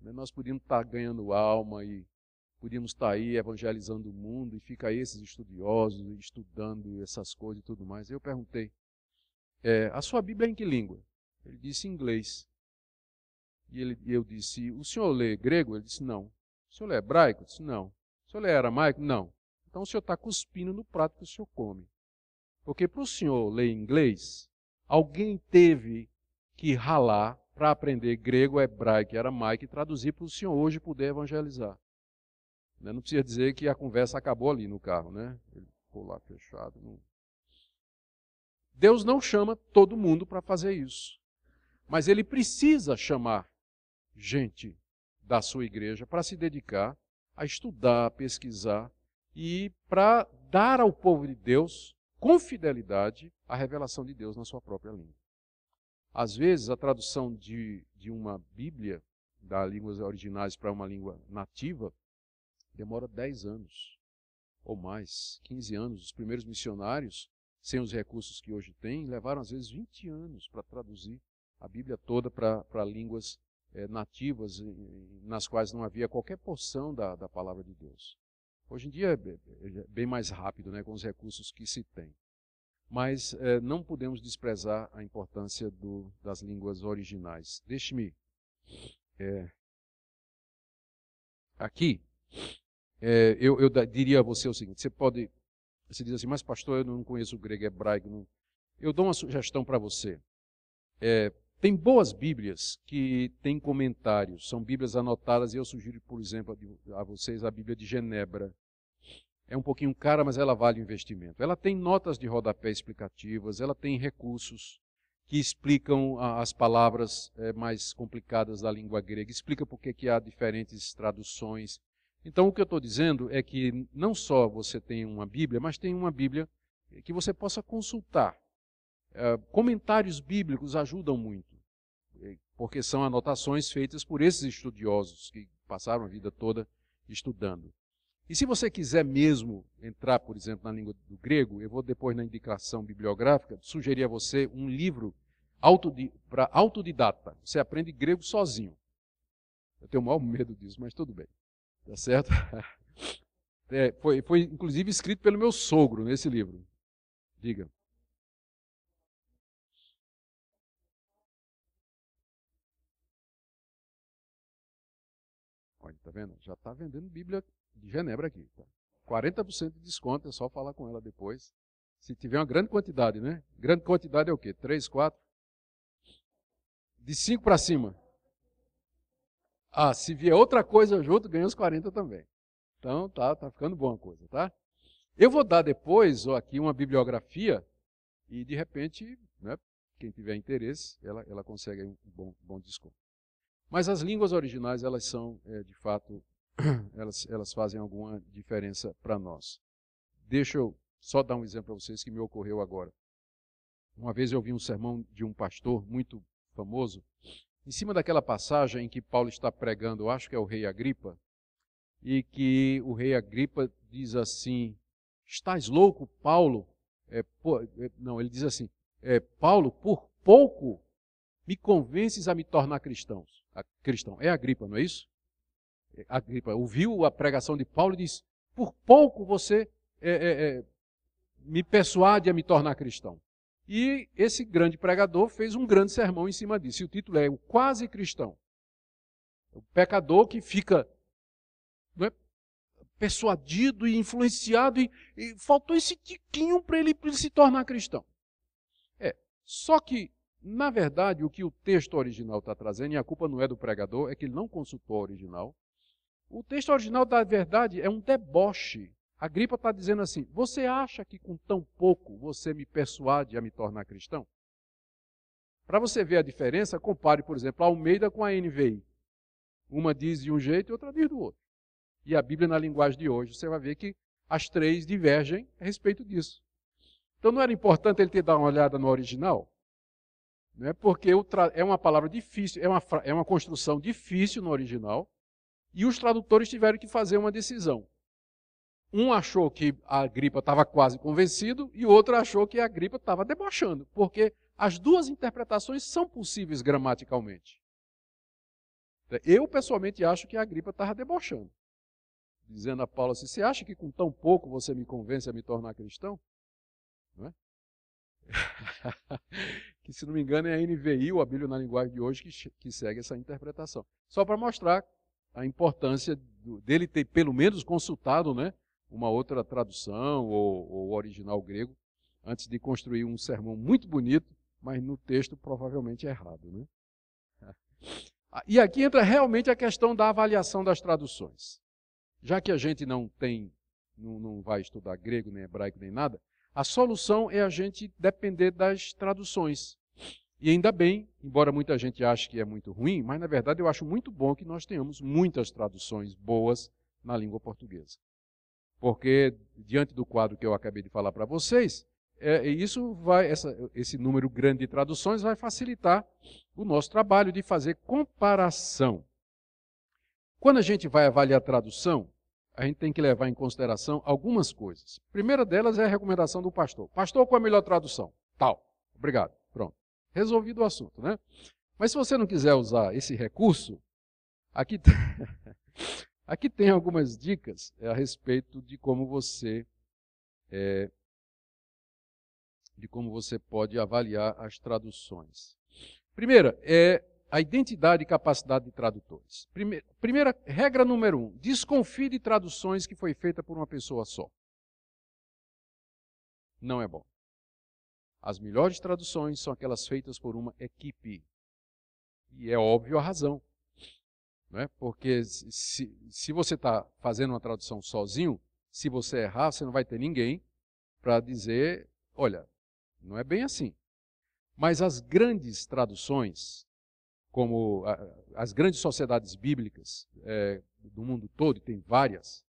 Né? Nós podíamos estar ganhando alma e podíamos estar aí evangelizando o mundo e fica esses estudiosos estudando essas coisas e tudo mais. Eu perguntei: é, A sua Bíblia é em que língua? Ele disse: Inglês. E ele, eu disse: O senhor lê grego? Ele disse: Não. O senhor lê hebraico? Eu disse: Não. O senhor lê aramaico? Não. Então o senhor está cuspindo no prato que o senhor come. Porque para o senhor ler inglês, alguém teve que ralar para aprender grego, hebraico e aramaico e traduzir para o senhor hoje poder evangelizar. Né, não precisa dizer que a conversa acabou ali no carro, né? Ele ficou lá fechado. Não... Deus não chama todo mundo para fazer isso. Mas ele precisa chamar gente da sua igreja para se dedicar a estudar, a pesquisar e para dar ao povo de Deus, com fidelidade, a revelação de Deus na sua própria língua. Às vezes, a tradução de, de uma Bíblia, da línguas originais para uma língua nativa, demora 10 anos ou mais, 15 anos. Os primeiros missionários, sem os recursos que hoje têm, levaram às vezes 20 anos para traduzir a Bíblia toda para línguas é, nativas, nas quais não havia qualquer porção da, da palavra de Deus. Hoje em dia é, bem mais rápido né, com os recursos que se tem mas é, não podemos desprezar a importância do, das línguas originais. Deixe-me. É, aqui, é, eu, eu, diria a você o seguinte: você pode. Você diz assim, mas pastor, eu não conheço o grego hebraico. Não. Eu dou uma sugestão para você. Tem boas Bíblias que têm comentários, são Bíblias anotadas, e eu sugiro, por exemplo, a vocês a Bíblia de Genebra, é um pouquinho cara, mas ela vale o investimento. Ela tem notas de rodapé explicativas, ela tem recursos que explicam as palavras é, mais complicadas da língua grega, explica por que há diferentes traduções. Então, o que eu estou dizendo é que não só você tem uma Bíblia, mas tem uma Bíblia que você possa consultar. É, comentários bíblicos ajudam muito, é, porque são anotações feitas por esses estudiosos que passaram a vida toda estudando. E se você quiser mesmo entrar, por exemplo, na língua do grego, eu vou depois na indicação bibliográfica sugerir a você um livro para autodidata. Você aprende grego sozinho. Eu tenho o maior medo disso, mas tudo bem. Tá certo? É, foi, foi inclusive escrito pelo meu sogro nesse livro. Diga. Vendo? Já está vendendo Bíblia de Genebra aqui. Tá? 40% de desconto, é só falar com ela depois. Se tiver uma grande quantidade, né? Grande quantidade é o quê? 3, 4? De 5 para cima. Ah, se vier outra coisa junto, ganha os 40 também. Então, tá, tá ficando boa a coisa, tá? Eu vou dar depois ó, aqui uma bibliografia e, de repente, né, quem tiver interesse, ela, ela consegue um bom, bom desconto. Mas as línguas originais, elas são, é, de fato, elas, elas fazem alguma diferença para nós. Deixa eu só dar um exemplo para vocês que me ocorreu agora. Uma vez eu ouvi um sermão de um pastor muito famoso, em cima daquela passagem em que Paulo está pregando, acho que é o rei Agripa, e que o rei Agripa diz assim: Estás louco, Paulo? É, é, não, ele diz assim: é, Paulo, por pouco me convences a me tornar cristão. Cristão. É Agripa, não é isso? Agripa ouviu a pregação de Paulo e disse: Por pouco você é, é, é, me persuade a me tornar cristão. E esse grande pregador fez um grande sermão em cima disso. E o título é O Quase Cristão. O pecador que fica é, persuadido e influenciado, e, e faltou esse tiquinho para ele, ele se tornar cristão. É, só que, na verdade, o que o texto original está trazendo, e a culpa não é do pregador, é que ele não consultou o original. O texto original, da verdade, é um deboche a gripa está dizendo assim: Você acha que com tão pouco você me persuade a me tornar cristão? Para você ver a diferença, compare, por exemplo, a Almeida com a NVI. Uma diz de um jeito e outra diz do outro. E a Bíblia, na linguagem de hoje, você vai ver que as três divergem a respeito disso. Então não era importante ele ter dado uma olhada no original? Né? Porque é uma palavra difícil, é uma, é uma construção difícil no original, e os tradutores tiveram que fazer uma decisão. Um achou que a gripa estava quase convencido e o outro achou que a gripa estava debochando, porque as duas interpretações são possíveis gramaticalmente. Eu, pessoalmente, acho que a gripa estava debochando. Dizendo a Paulo assim: Você acha que com tão pouco você me convence a me tornar cristão? Não é? que, se não me engano, é a NVI, ou a Bíblia na linguagem de hoje, que, que segue essa interpretação. Só para mostrar a importância do, dele ter, pelo menos, consultado né, uma outra tradução ou, ou original grego, antes de construir um sermão muito bonito, mas no texto provavelmente errado. Né? E aqui entra realmente a questão da avaliação das traduções. Já que a gente não tem, não, não vai estudar grego, nem hebraico, nem nada, a solução é a gente depender das traduções. E ainda bem, embora muita gente ache que é muito ruim, mas na verdade eu acho muito bom que nós tenhamos muitas traduções boas na língua portuguesa porque diante do quadro que eu acabei de falar para vocês, é, isso vai, essa, esse número grande de traduções vai facilitar o nosso trabalho de fazer comparação. Quando a gente vai avaliar a tradução, a gente tem que levar em consideração algumas coisas. A primeira delas é a recomendação do pastor. Pastor, qual é a melhor tradução? Tal. Obrigado. Pronto. Resolvido o assunto, né? Mas se você não quiser usar esse recurso, aqui Aqui tem algumas dicas é, a respeito de como você é, de como você pode avaliar as traduções. Primeira é a identidade e capacidade de tradutores. Primeira, primeira regra número um: desconfie de traduções que foi feita por uma pessoa só. Não é bom. As melhores traduções são aquelas feitas por uma equipe. E é óbvio a razão. Né? Porque se, se você está fazendo uma tradução sozinho, se você errar, você não vai ter ninguém para dizer: olha, não é bem assim. Mas as grandes traduções, como as grandes sociedades bíblicas é, do mundo todo, e tem várias,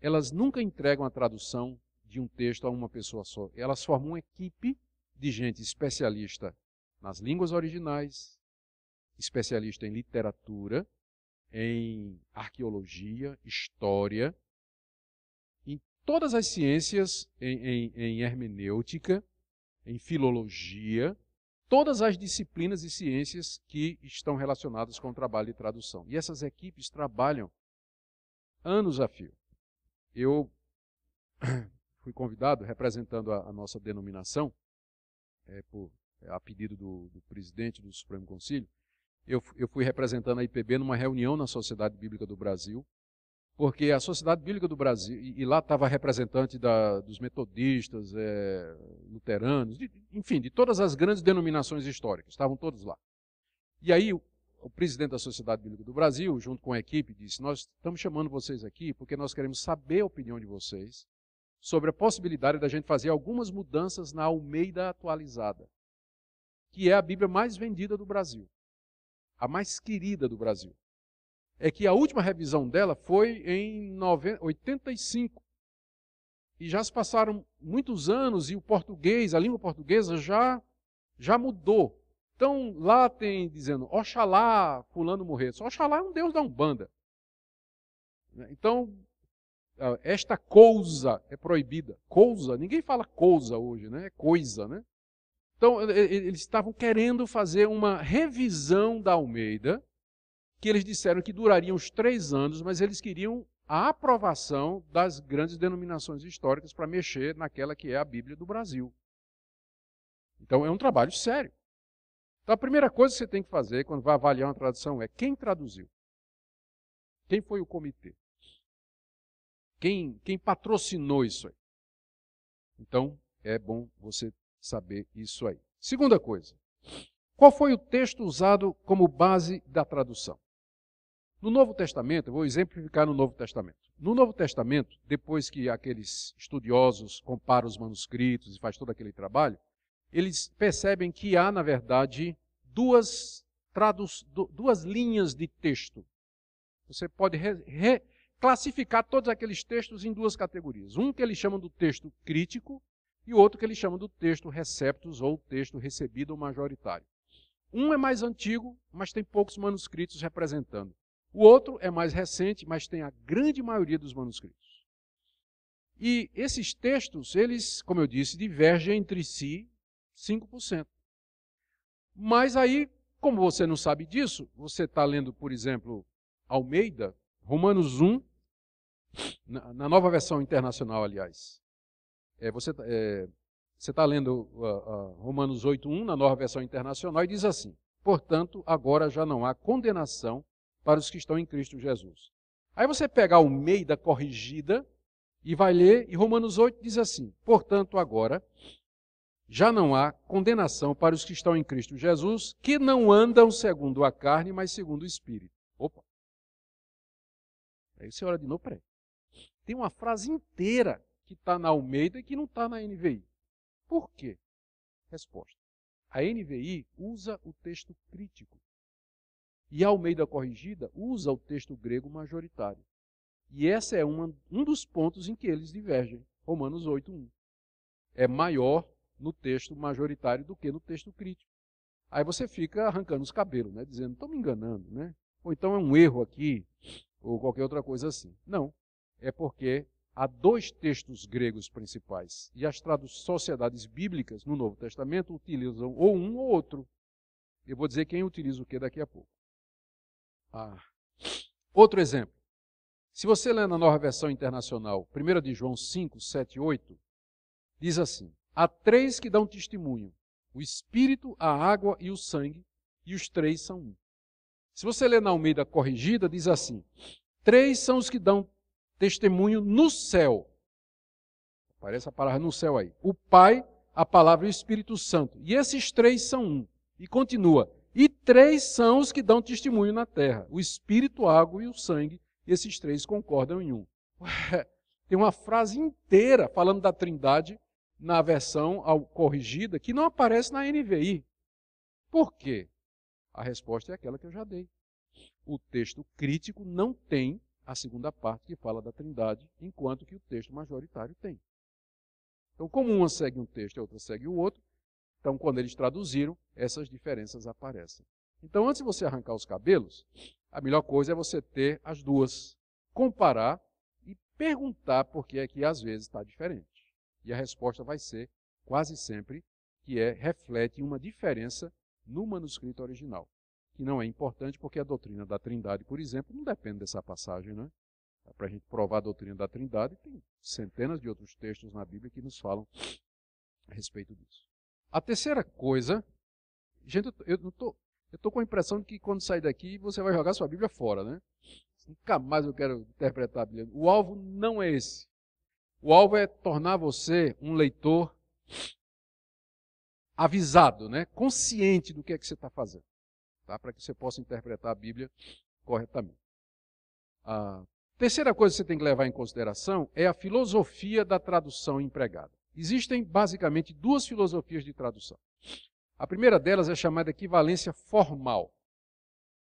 elas nunca entregam a tradução de um texto a uma pessoa só. Elas formam uma equipe de gente especialista nas línguas originais, especialista em literatura em arqueologia, história, em todas as ciências, em, em, em hermenêutica, em filologia, todas as disciplinas e ciências que estão relacionadas com o trabalho de tradução. E essas equipes trabalham anos a fio. Eu fui convidado, representando a, a nossa denominação, é, por, é, a pedido do, do presidente do Supremo Conselho, eu, eu fui representando a IPB numa reunião na Sociedade Bíblica do Brasil, porque a Sociedade Bíblica do Brasil, e, lá estava representante da, dos metodistas, é, luteranos, de, enfim, de todas as grandes denominações históricas, estavam todos lá. E aí o, o presidente da Sociedade Bíblica do Brasil, junto com a equipe, disse: Nós estamos chamando vocês aqui porque nós queremos saber a opinião de vocês sobre a possibilidade da gente fazer algumas mudanças na Almeida atualizada, que é a Bíblia mais vendida do Brasil a mais querida do Brasil. É que a última revisão dela foi em 85. E já se passaram muitos anos e o português, a língua portuguesa já já mudou. Então lá tem dizendo Oxalá fulano morrer. Só Oxalá é um deus da Umbanda. Então esta coisa é proibida. Coisa, ninguém fala coisa hoje, né? É coisa, né? Então, eles estavam querendo fazer uma revisão da Almeida, que eles disseram que duraria uns três anos, mas eles queriam a aprovação das grandes denominações históricas para mexer naquela que é a Bíblia do Brasil. Então é um trabalho sério. Então a primeira coisa que você tem que fazer quando vai avaliar uma tradução é quem traduziu. Quem foi o comitê? Quem, quem patrocinou isso aí? Então é bom você saber isso aí. Segunda coisa, qual foi o texto usado como base da tradução? No Novo Testamento, eu vou exemplificar no Novo Testamento. No Novo Testamento, depois que aqueles estudiosos comparam os manuscritos e faz todo aquele trabalho, eles percebem que há, na verdade, duas, duas linhas de texto. Você pode classificar todos aqueles textos em duas categorias. Um que eles chamam do texto crítico e outro que eles chamam do texto receptus ou texto recebido ou majoritário. Um é mais antigo, mas tem poucos manuscritos representando. O outro é mais recente, mas tem a grande maioria dos manuscritos. E esses textos, eles, como eu disse, divergem entre si 5%. Mas aí, como você não sabe disso, você está lendo, por exemplo, Almeida, Romanos 1, na, nova versão internacional, aliás. É, você é, está lendo uh, uh, Romanos 8.1 na nova versão internacional e diz assim: Portanto, agora já não há condenação para os que estão em Cristo Jesus. Aí você pega o meio da corrigida e vai ler, e Romanos 8 diz assim: Portanto, agora já não há condenação para os que estão em Cristo Jesus, que não andam segundo a carne, mas segundo o Espírito. Opa! Aí você olha de novo, peraí. Tem uma frase inteira que está na Almeida e que não está na NVI. Por quê? Resposta. A NVI usa o texto crítico. E Almeida Corrigida usa o texto grego majoritário. E esse é uma, um dos pontos em que eles divergem. Romanos 8.1. É maior no texto majoritário do que no texto crítico. Aí você fica arrancando os cabelos, né? dizendo, estão me enganando, né? Ou então é um erro aqui, ou qualquer outra coisa assim. Não. É porque há dois textos gregos principais. E as sociedades bíblicas no Novo Testamento utilizam ou um ou outro. Eu vou dizer quem utiliza o que daqui a pouco. Ah. Outro exemplo. Se você ler na nova versão internacional, 1 de João 5, 7 e 8, diz assim: Há três que dão testemunho: o Espírito, a água e o sangue, e os três são um. Se você ler na Almeida corrigida, diz assim: Três são os que dão testemunho no céu. Aparece a palavra no céu aí. O Pai, a palavra e o Espírito Santo. E esses três são um. E continua: três são os que dão testemunho na terra: o espírito, a água e o sangue. E esses três concordam em um. Tem uma frase inteira falando da Trindade na versão corrigida que não aparece na NVI. Por quê? A resposta é aquela que eu já dei. O texto crítico não tem a segunda parte que fala da Trindade, enquanto que o texto majoritário tem. Então, como uma segue um texto e a outra segue o outro, então, quando eles traduziram, essas diferenças aparecem. Então, antes de você arrancar os cabelos, a melhor coisa é você ter as duas, comparar e perguntar por que é que às vezes está diferente. E a resposta vai ser, quase sempre, que é reflete uma diferença no manuscrito original, que não é importante porque a doutrina da Trindade, por exemplo, não depende dessa passagem, né? Para a gente provar a doutrina da Trindade, tem centenas de outros textos na Bíblia que nos falam a respeito disso. A terceira coisa, gente, eu não tô, eu tô com a impressão de que quando sair daqui você vai jogar sua Bíblia fora, né? Nunca mais eu quero interpretar a Bíblia. O alvo não é esse. O alvo é tornar você um leitor avisado, né? consciente do que é que você está fazendo, tá? para que você possa interpretar a Bíblia corretamente. A terceira coisa que você tem que levar em consideração é a filosofia da tradução empregada. Existem basicamente duas filosofias de tradução. A primeira delas é chamada equivalência formal.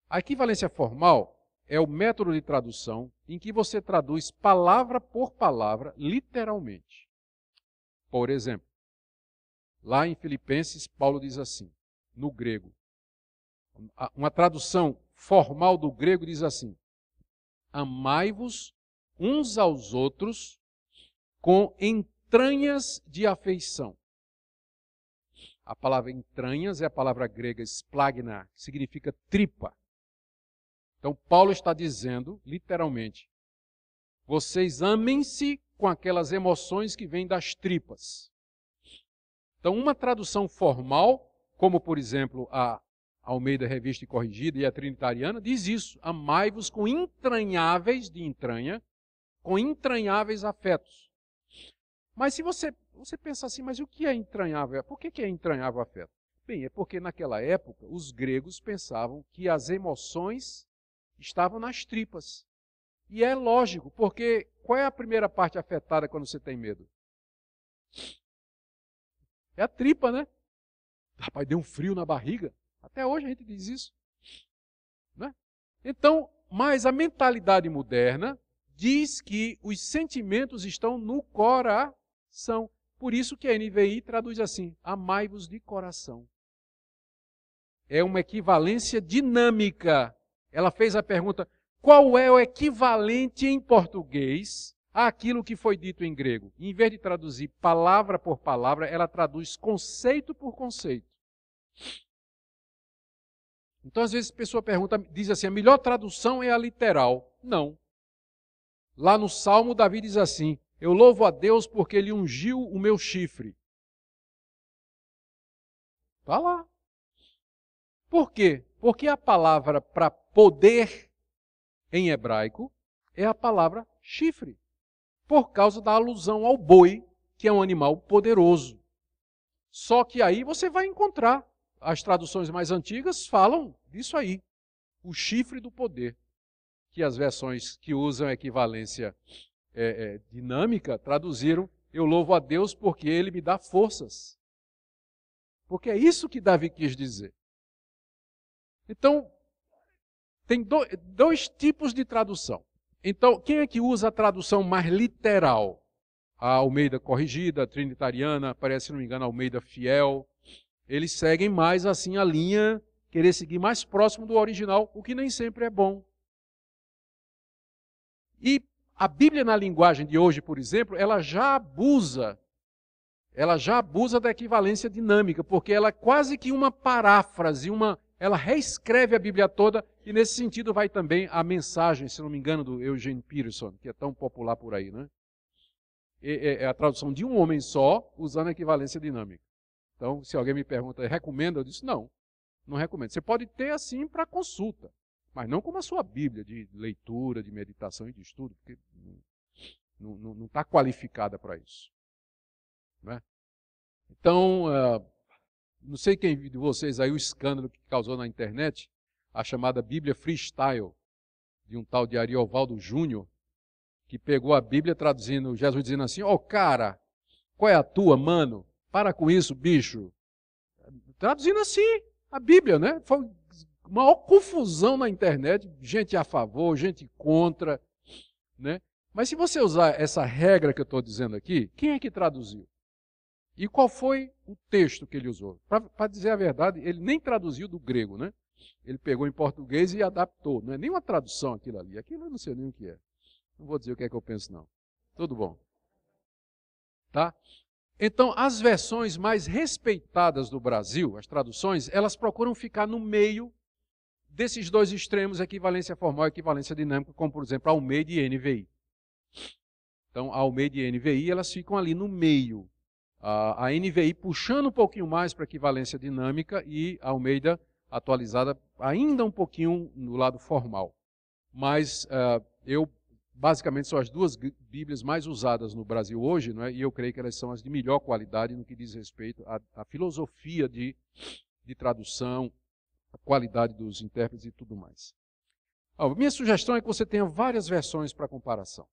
A equivalência formal é o método de tradução em que você traduz palavra por palavra, literalmente. Por exemplo, lá em Filipenses, Paulo diz assim, no grego. Uma tradução formal do grego diz assim: Amai-vos uns aos outros com entranhas de afeição. A palavra entranhas é a palavra grega splagna, que significa tripa. Então, Paulo está dizendo, literalmente, Vocês amem-se com aquelas emoções que vêm das tripas. Então, uma tradução formal, como por exemplo a Almeida Revista e Corrigida e a Trinitariana, diz isso: amai-vos com entranháveis, de entranha, com entranháveis afetos. Mas se você, você pensa assim, mas o que é entranhável? Por que, que é entranhável afeto? Bem, é porque naquela época os gregos pensavam que as emoções estavam nas tripas. E é lógico, porque qual é a primeira parte afetada quando você tem medo? É a tripa, né? Rapaz, deu um frio na barriga. Até hoje a gente diz isso. Né? Então, mas a mentalidade moderna diz que os sentimentos estão no coração. Por isso que a NVI traduz assim: amai-vos de coração é uma equivalência dinâmica. Ela fez a pergunta: qual é o equivalente em português àquilo que foi dito em grego? Em vez de traduzir palavra por palavra, ela traduz conceito por conceito. Então, às vezes, a pessoa pergunta, diz assim: a melhor tradução é a literal. Não. Lá no Salmo, Davi diz assim: Eu louvo a Deus porque ele ungiu o meu chifre. Está lá. Por quê? Porque a palavra para poder em hebraico é a palavra chifre, por causa da alusão ao boi, que é um animal poderoso. Só que aí você vai encontrar, as traduções mais antigas falam disso aí, o chifre do poder, que as versões que usam equivalência é, é, dinâmica traduziram: Eu louvo a Deus porque Ele me dá forças. Porque é isso que Davi quis dizer. Então, tem dois tipos de tradução. Então, quem é que usa a tradução mais literal? A Almeida Corrigida, a Trinitariana, parece, se não me engano, a Almeida Fiel. Eles seguem mais assim a linha, querer seguir mais próximo do original, o que nem sempre é bom. E a Bíblia na linguagem de hoje, por exemplo, ela já abusa, ela já abusa da equivalência dinâmica, porque ela é quase que uma paráfrase, uma ela reescreve a Bíblia toda e nesse sentido vai também a mensagem, se não me engano, do Eugene Peterson, que é tão popular por aí, né? É, a tradução de um homem só usando a equivalência dinâmica. Então, se alguém me pergunta, recomenda? Eu disse, não, não recomendo. Você pode ter assim para consulta, mas não como a sua Bíblia de leitura, de meditação e de estudo, porque não está qualificada para isso. Né? Então, uh, não sei quem de vocês aí o escândalo que causou na internet, a chamada Bíblia Freestyle, de um tal de Ariovaldo Júnior, que pegou a Bíblia traduzindo, Jesus dizendo assim: Ó, oh, cara, qual é a tua, mano? Para com isso, bicho. Traduzindo assim a Bíblia, né? Foi maior confusão na internet, gente a favor, gente contra, né? Mas se você usar essa regra que eu estou dizendo aqui, quem é que traduziu? E qual foi o texto que ele usou? Para dizer a verdade, ele nem traduziu do grego, né? Ele pegou em português e adaptou. Não é nem uma tradução aquilo ali. Aquilo eu não sei nem o que é. Não vou dizer o que é que eu penso, não. Tudo bom. Tá? Então, as versões mais respeitadas do Brasil, as traduções, elas procuram ficar no meio desses dois extremos, equivalência formal e equivalência dinâmica, como, por exemplo, Almeida e NVI. Então, Almeida e NVI, elas ficam ali no meio a, a NVI puxando um pouquinho mais para equivalência dinâmica e a Almeida atualizada ainda um pouquinho no lado formal. Mas uh, eu, basicamente, são as duas Bíblias mais usadas no Brasil hoje, não é? e eu creio que elas são as de melhor qualidade no que diz respeito à, à filosofia de, de tradução, a qualidade dos intérpretes e tudo mais. Minha sugestão é que você tenha várias versões para comparação.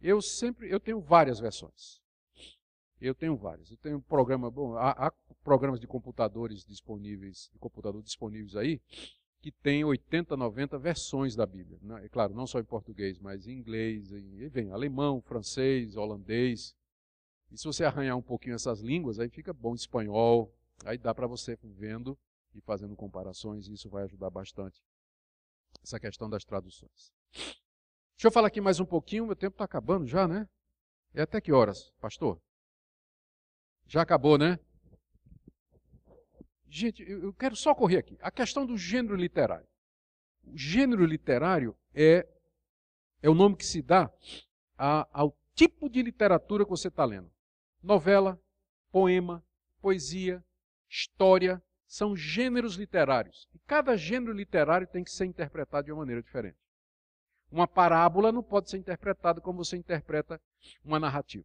Eu sempre eu tenho várias versões. Eu tenho várias. Eu tenho programa, bom, há, há, programas de computadores disponíveis, de computador disponíveis aí, que tem 80, 90 versões da Bíblia. É claro, não só em português, mas em inglês, em, vem alemão, francês, holandês. E se você arranhar um pouquinho essas línguas, aí fica bom espanhol. Aí dá para você vendo e fazendo comparações, e isso vai ajudar bastante essa questão das traduções. Deixa eu falar aqui mais um pouquinho, meu tempo está acabando já, né? É até que horas, pastor? Já acabou, né? Gente, eu quero só correr aqui. A questão do gênero literário. O gênero literário é É o nome que se dá a, ao tipo de literatura que você está lendo. Novela, poema, poesia, história, são gêneros literários. E cada gênero literário tem que ser interpretado de uma maneira diferente. Uma parábola não pode ser interpretada como você interpreta uma narrativa.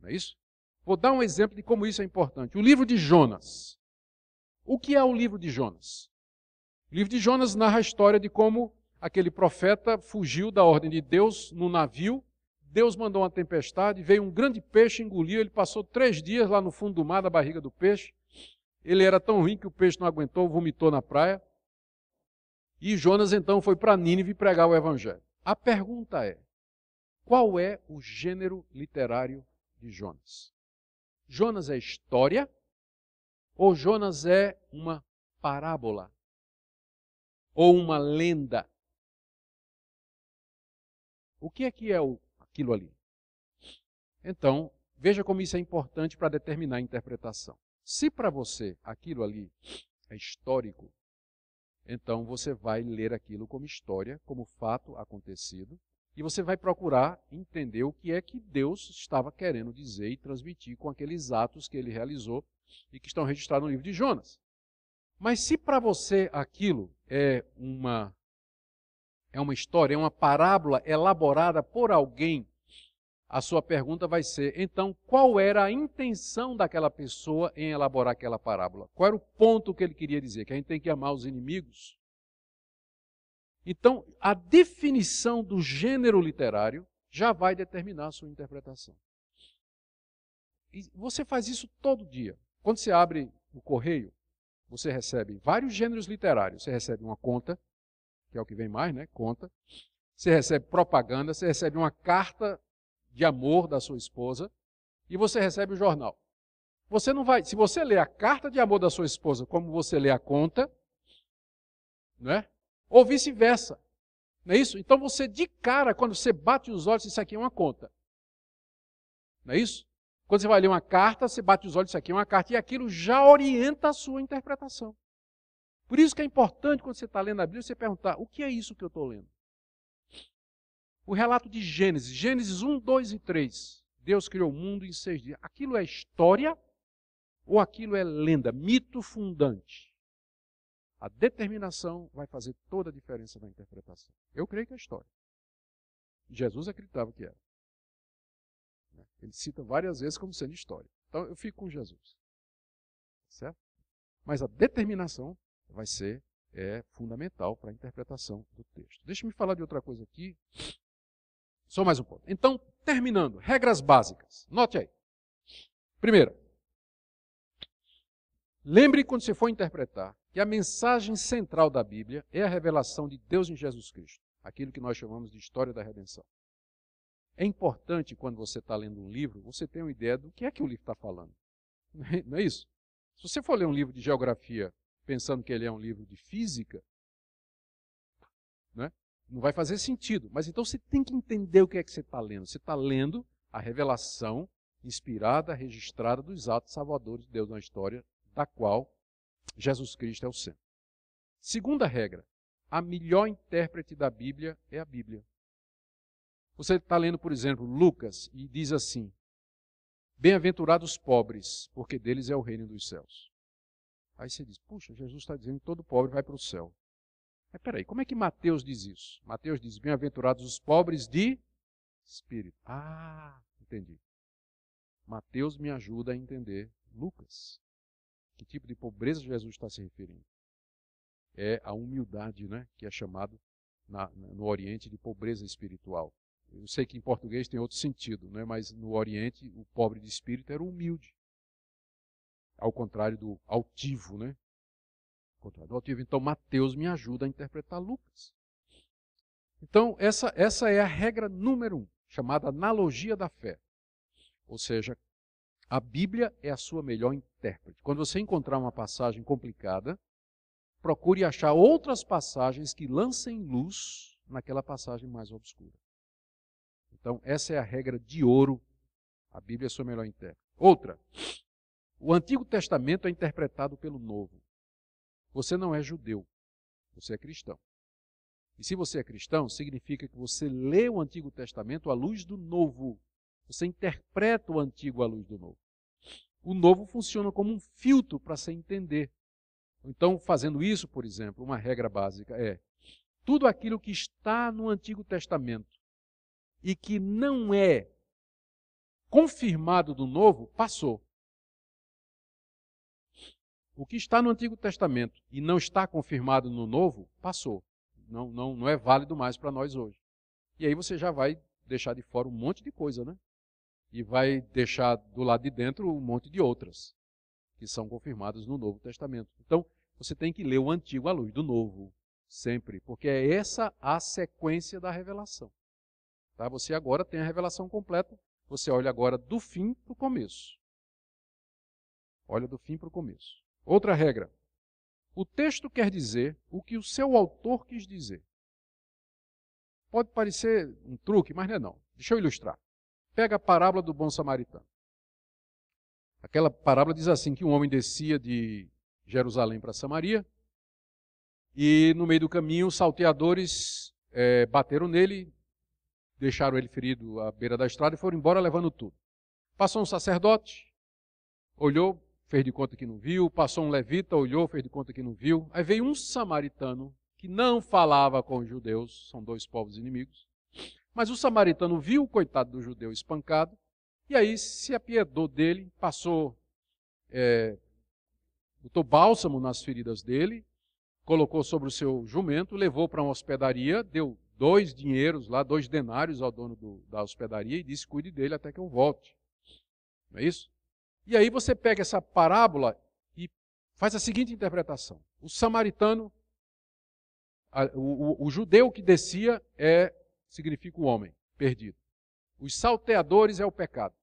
Não é isso? Vou dar um exemplo de como isso é importante. O livro de Jonas. O que é o livro de Jonas? O livro de Jonas narra a história de como aquele profeta fugiu da ordem de Deus no navio. Deus mandou uma tempestade, veio um grande peixe, engoliu. Ele passou três dias lá no fundo do mar, da barriga do peixe. Ele era tão ruim que o peixe não aguentou, vomitou na praia. E Jonas então foi para Nínive pregar o evangelho. A pergunta é: qual é o gênero literário de Jonas? Jonas é história ou Jonas é uma parábola? Ou uma lenda? O que é que é o, aquilo ali? Então, veja como isso é importante para determinar a interpretação. Se para você aquilo ali é histórico, então você vai ler aquilo como história, como fato acontecido, e você vai procurar entender o que é que Deus estava querendo dizer e transmitir com aqueles atos que ele realizou e que estão registrados no livro de Jonas. Mas se para você aquilo é uma é uma história, é uma parábola elaborada por alguém a sua pergunta vai ser: então, qual era a intenção daquela pessoa em elaborar aquela parábola? Qual era o ponto que ele queria dizer? Que a gente tem que amar os inimigos? Então, a definição do gênero literário já vai determinar a sua interpretação. E você faz isso todo dia. Quando você abre o correio, você recebe vários gêneros literários. Você recebe uma conta, que é o que vem mais, né? Conta. Você recebe propaganda, você recebe uma carta de amor da sua esposa e você recebe o jornal. Você não vai, se você lê a carta de amor da sua esposa como você lê a conta, não é? Ou vice-versa. Não é isso? Então você de cara, quando você bate os olhos, isso aqui é uma conta. Não é isso? Quando você vai ler uma carta, você bate os olhos, isso aqui é uma carta, e aquilo já orienta a sua interpretação. Por isso que é importante, quando você está lendo a Bíblia, você perguntar: o que é isso que eu estou lendo? O relato de Gênesis, Gênesis 1, 2 e 3. Deus criou o mundo em seis dias. Aquilo é história ou aquilo é lenda, mito fundante? A determinação vai fazer toda a diferença na interpretação. Eu creio que é história. Jesus acreditava que era. Ele cita várias vezes como sendo história. Então eu fico com Jesus. Certo? Mas a determinação vai ser é fundamental para a interpretação do texto. Deixa-me falar de outra coisa aqui, só mais um ponto. Então, terminando, regras básicas. Note aí. Primeira, lembre quando você for interpretar que a mensagem central da Bíblia é a revelação de Deus em Jesus Cristo, aquilo que nós chamamos de história da redenção. É importante quando você está lendo um livro, você ter uma ideia do que é que o livro está falando. Não é isso? Se você for ler um livro de geografia pensando que ele é um livro de física, né? Não vai fazer sentido. Mas então você tem que entender o que é que você está lendo. Você está lendo a revelação inspirada, registrada dos atos salvadores de Deus na história, da qual Jesus Cristo é o centro. Segunda regra: a melhor intérprete da Bíblia é a Bíblia. Você está lendo, por exemplo, Lucas e diz assim: Bem-aventurados os pobres, porque deles é o reino dos céus. Aí você diz: Puxa, Jesus está dizendo que todo pobre vai para o céu. Mas peraí, como é que Mateus diz isso? Mateus diz: Bem-aventurados os pobres de espírito. Ah, entendi. Mateus me ajuda a entender Lucas. Que tipo de pobreza Jesus está se referindo? É a humildade, né? Que é chamado na, no Oriente de pobreza espiritual. Eu sei que em português tem outro sentido, né? mas no Oriente o pobre de espírito era humilde. Ao contrário do altivo, né? Contradotivo. Então, Mateus me ajuda a interpretar Lucas. Então, essa, essa é a regra número um, chamada analogia da fé. Ou seja, a Bíblia é a sua melhor intérprete. Quando você encontrar uma passagem complicada, procure achar outras passagens que lancem luz naquela passagem mais obscura. Então, essa é a regra de ouro. A Bíblia é a sua melhor intérprete. Outra, o Antigo Testamento é interpretado pelo Novo. Você não é judeu, você é cristão. E se você é cristão, significa que você lê o Antigo Testamento à luz do Novo. Você interpreta o Antigo à luz do Novo. O Novo funciona como um filtro para se entender. Então, fazendo isso, por exemplo, uma regra básica é: tudo aquilo que está no Antigo Testamento e que não é confirmado do Novo, passou. O que está no Antigo Testamento e não está confirmado no Novo, passou não, não, não é válido mais para nós hoje. E aí você já vai deixar de fora um monte de coisa, né? E vai deixar do lado de dentro um monte de outras, que são confirmadas no Novo Testamento. Então, você tem que ler o Antigo à luz do Novo, sempre, porque é essa a sequência da revelação. Tá? Você agora tem a revelação completa, você olha agora do fim para o começo. Olha do fim para o começo. Outra regra. O texto quer dizer o que o seu autor quis dizer. Pode parecer um truque, mas não é não. Deixa eu ilustrar. Pega a parábola do bom samaritano. Aquela parábola diz assim que um homem descia de Jerusalém para Samaria e no meio do caminho os salteadores é, bateram nele, deixaram ele ferido à beira da estrada e foram embora levando tudo. Passou um sacerdote, olhou, fez de conta que não viu, passou um levita, olhou, fez de conta que não viu. Aí veio um samaritano que não falava com os judeus, são dois povos inimigos. Mas o samaritano viu o coitado do judeu espancado, e aí se apiedou dele, passou, é, botou bálsamo nas feridas dele, colocou sobre o seu jumento, levou para uma hospedaria, deu dois dinheiros lá, dois denários ao dono do, da hospedaria e disse: cuide dele até que eu volte. Não é isso? E aí você pega essa parábola e faz a seguinte interpretação: o samaritano, o, o, o judeu que descia é significa o homem perdido. Os salteadores é o pecado.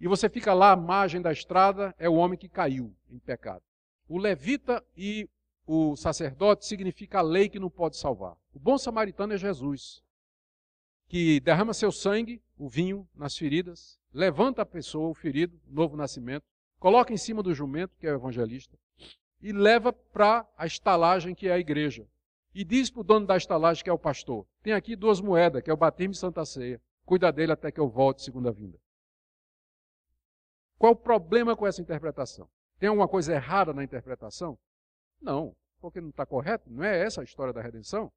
E você fica lá à margem da estrada, é o homem que caiu em pecado. O levita e o sacerdote significa a lei que não pode salvar. O bom samaritano é Jesus, que derrama seu sangue, o vinho, nas feridas, levanta a pessoa, o ferido, novo nascimento, coloca em cima do jumento, que é o evangelista, e leva para a estalagem, que é a igreja. E diz para o dono da estalagem, que é o pastor: tem aqui duas moedas, que é o batismo e Santa Ceia. Cuida dele até que eu volte, segunda vinda. Qual o problema com essa interpretação? Tem alguma coisa errada na interpretação? Não, porque não está correto, não é essa a história da redenção.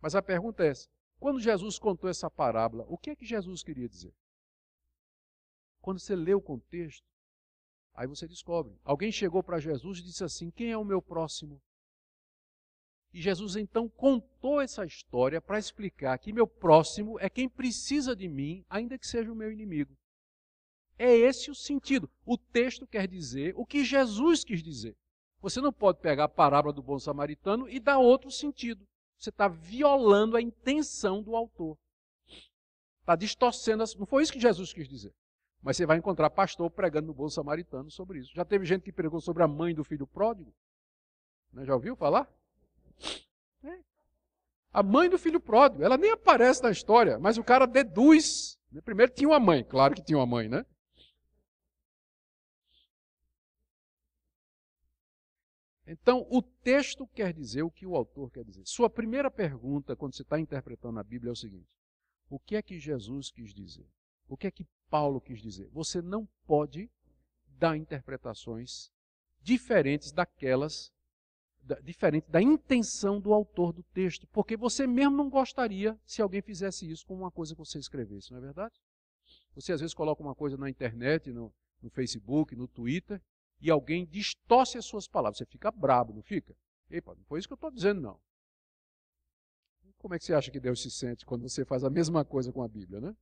Mas a pergunta é essa: quando Jesus contou essa parábola, o que é que Jesus queria dizer? Quando você lê o contexto, aí você descobre. Alguém chegou para Jesus e disse assim: Quem é o meu próximo? E Jesus então contou essa história para explicar que meu próximo é quem precisa de mim, ainda que seja o meu inimigo. É esse o sentido. O texto quer dizer o que Jesus quis dizer. Você não pode pegar a parábola do bom samaritano e dar outro sentido. Você está violando a intenção do autor. Está distorcendo. Não foi isso que Jesus quis dizer. Mas você vai encontrar pastor pregando no bom samaritano sobre isso. Já teve gente que pregou sobre a mãe do filho pródigo? Né? Já ouviu falar? É. A mãe do filho pródigo, ela nem aparece na história, mas o cara deduz. Né? Primeiro tinha uma mãe, claro que tinha uma mãe, né? Então, o texto quer dizer o que o autor quer dizer. Sua primeira pergunta, quando você está interpretando a Bíblia, é o seguinte: o que é que Jesus quis dizer? O que é que Paulo quis dizer? Você não pode dar interpretações diferentes daquelas, da, diferente da intenção do autor do texto, porque você mesmo não gostaria se alguém fizesse isso com uma coisa que você escrevesse, não é verdade? Você às vezes coloca uma coisa na internet, no, no Facebook, no Twitter, e alguém distorce as suas palavras. Você fica brabo, não fica? Epa, não foi isso que eu estou dizendo, não. Como é que você acha que Deus se sente quando você faz a mesma coisa com a Bíblia, né?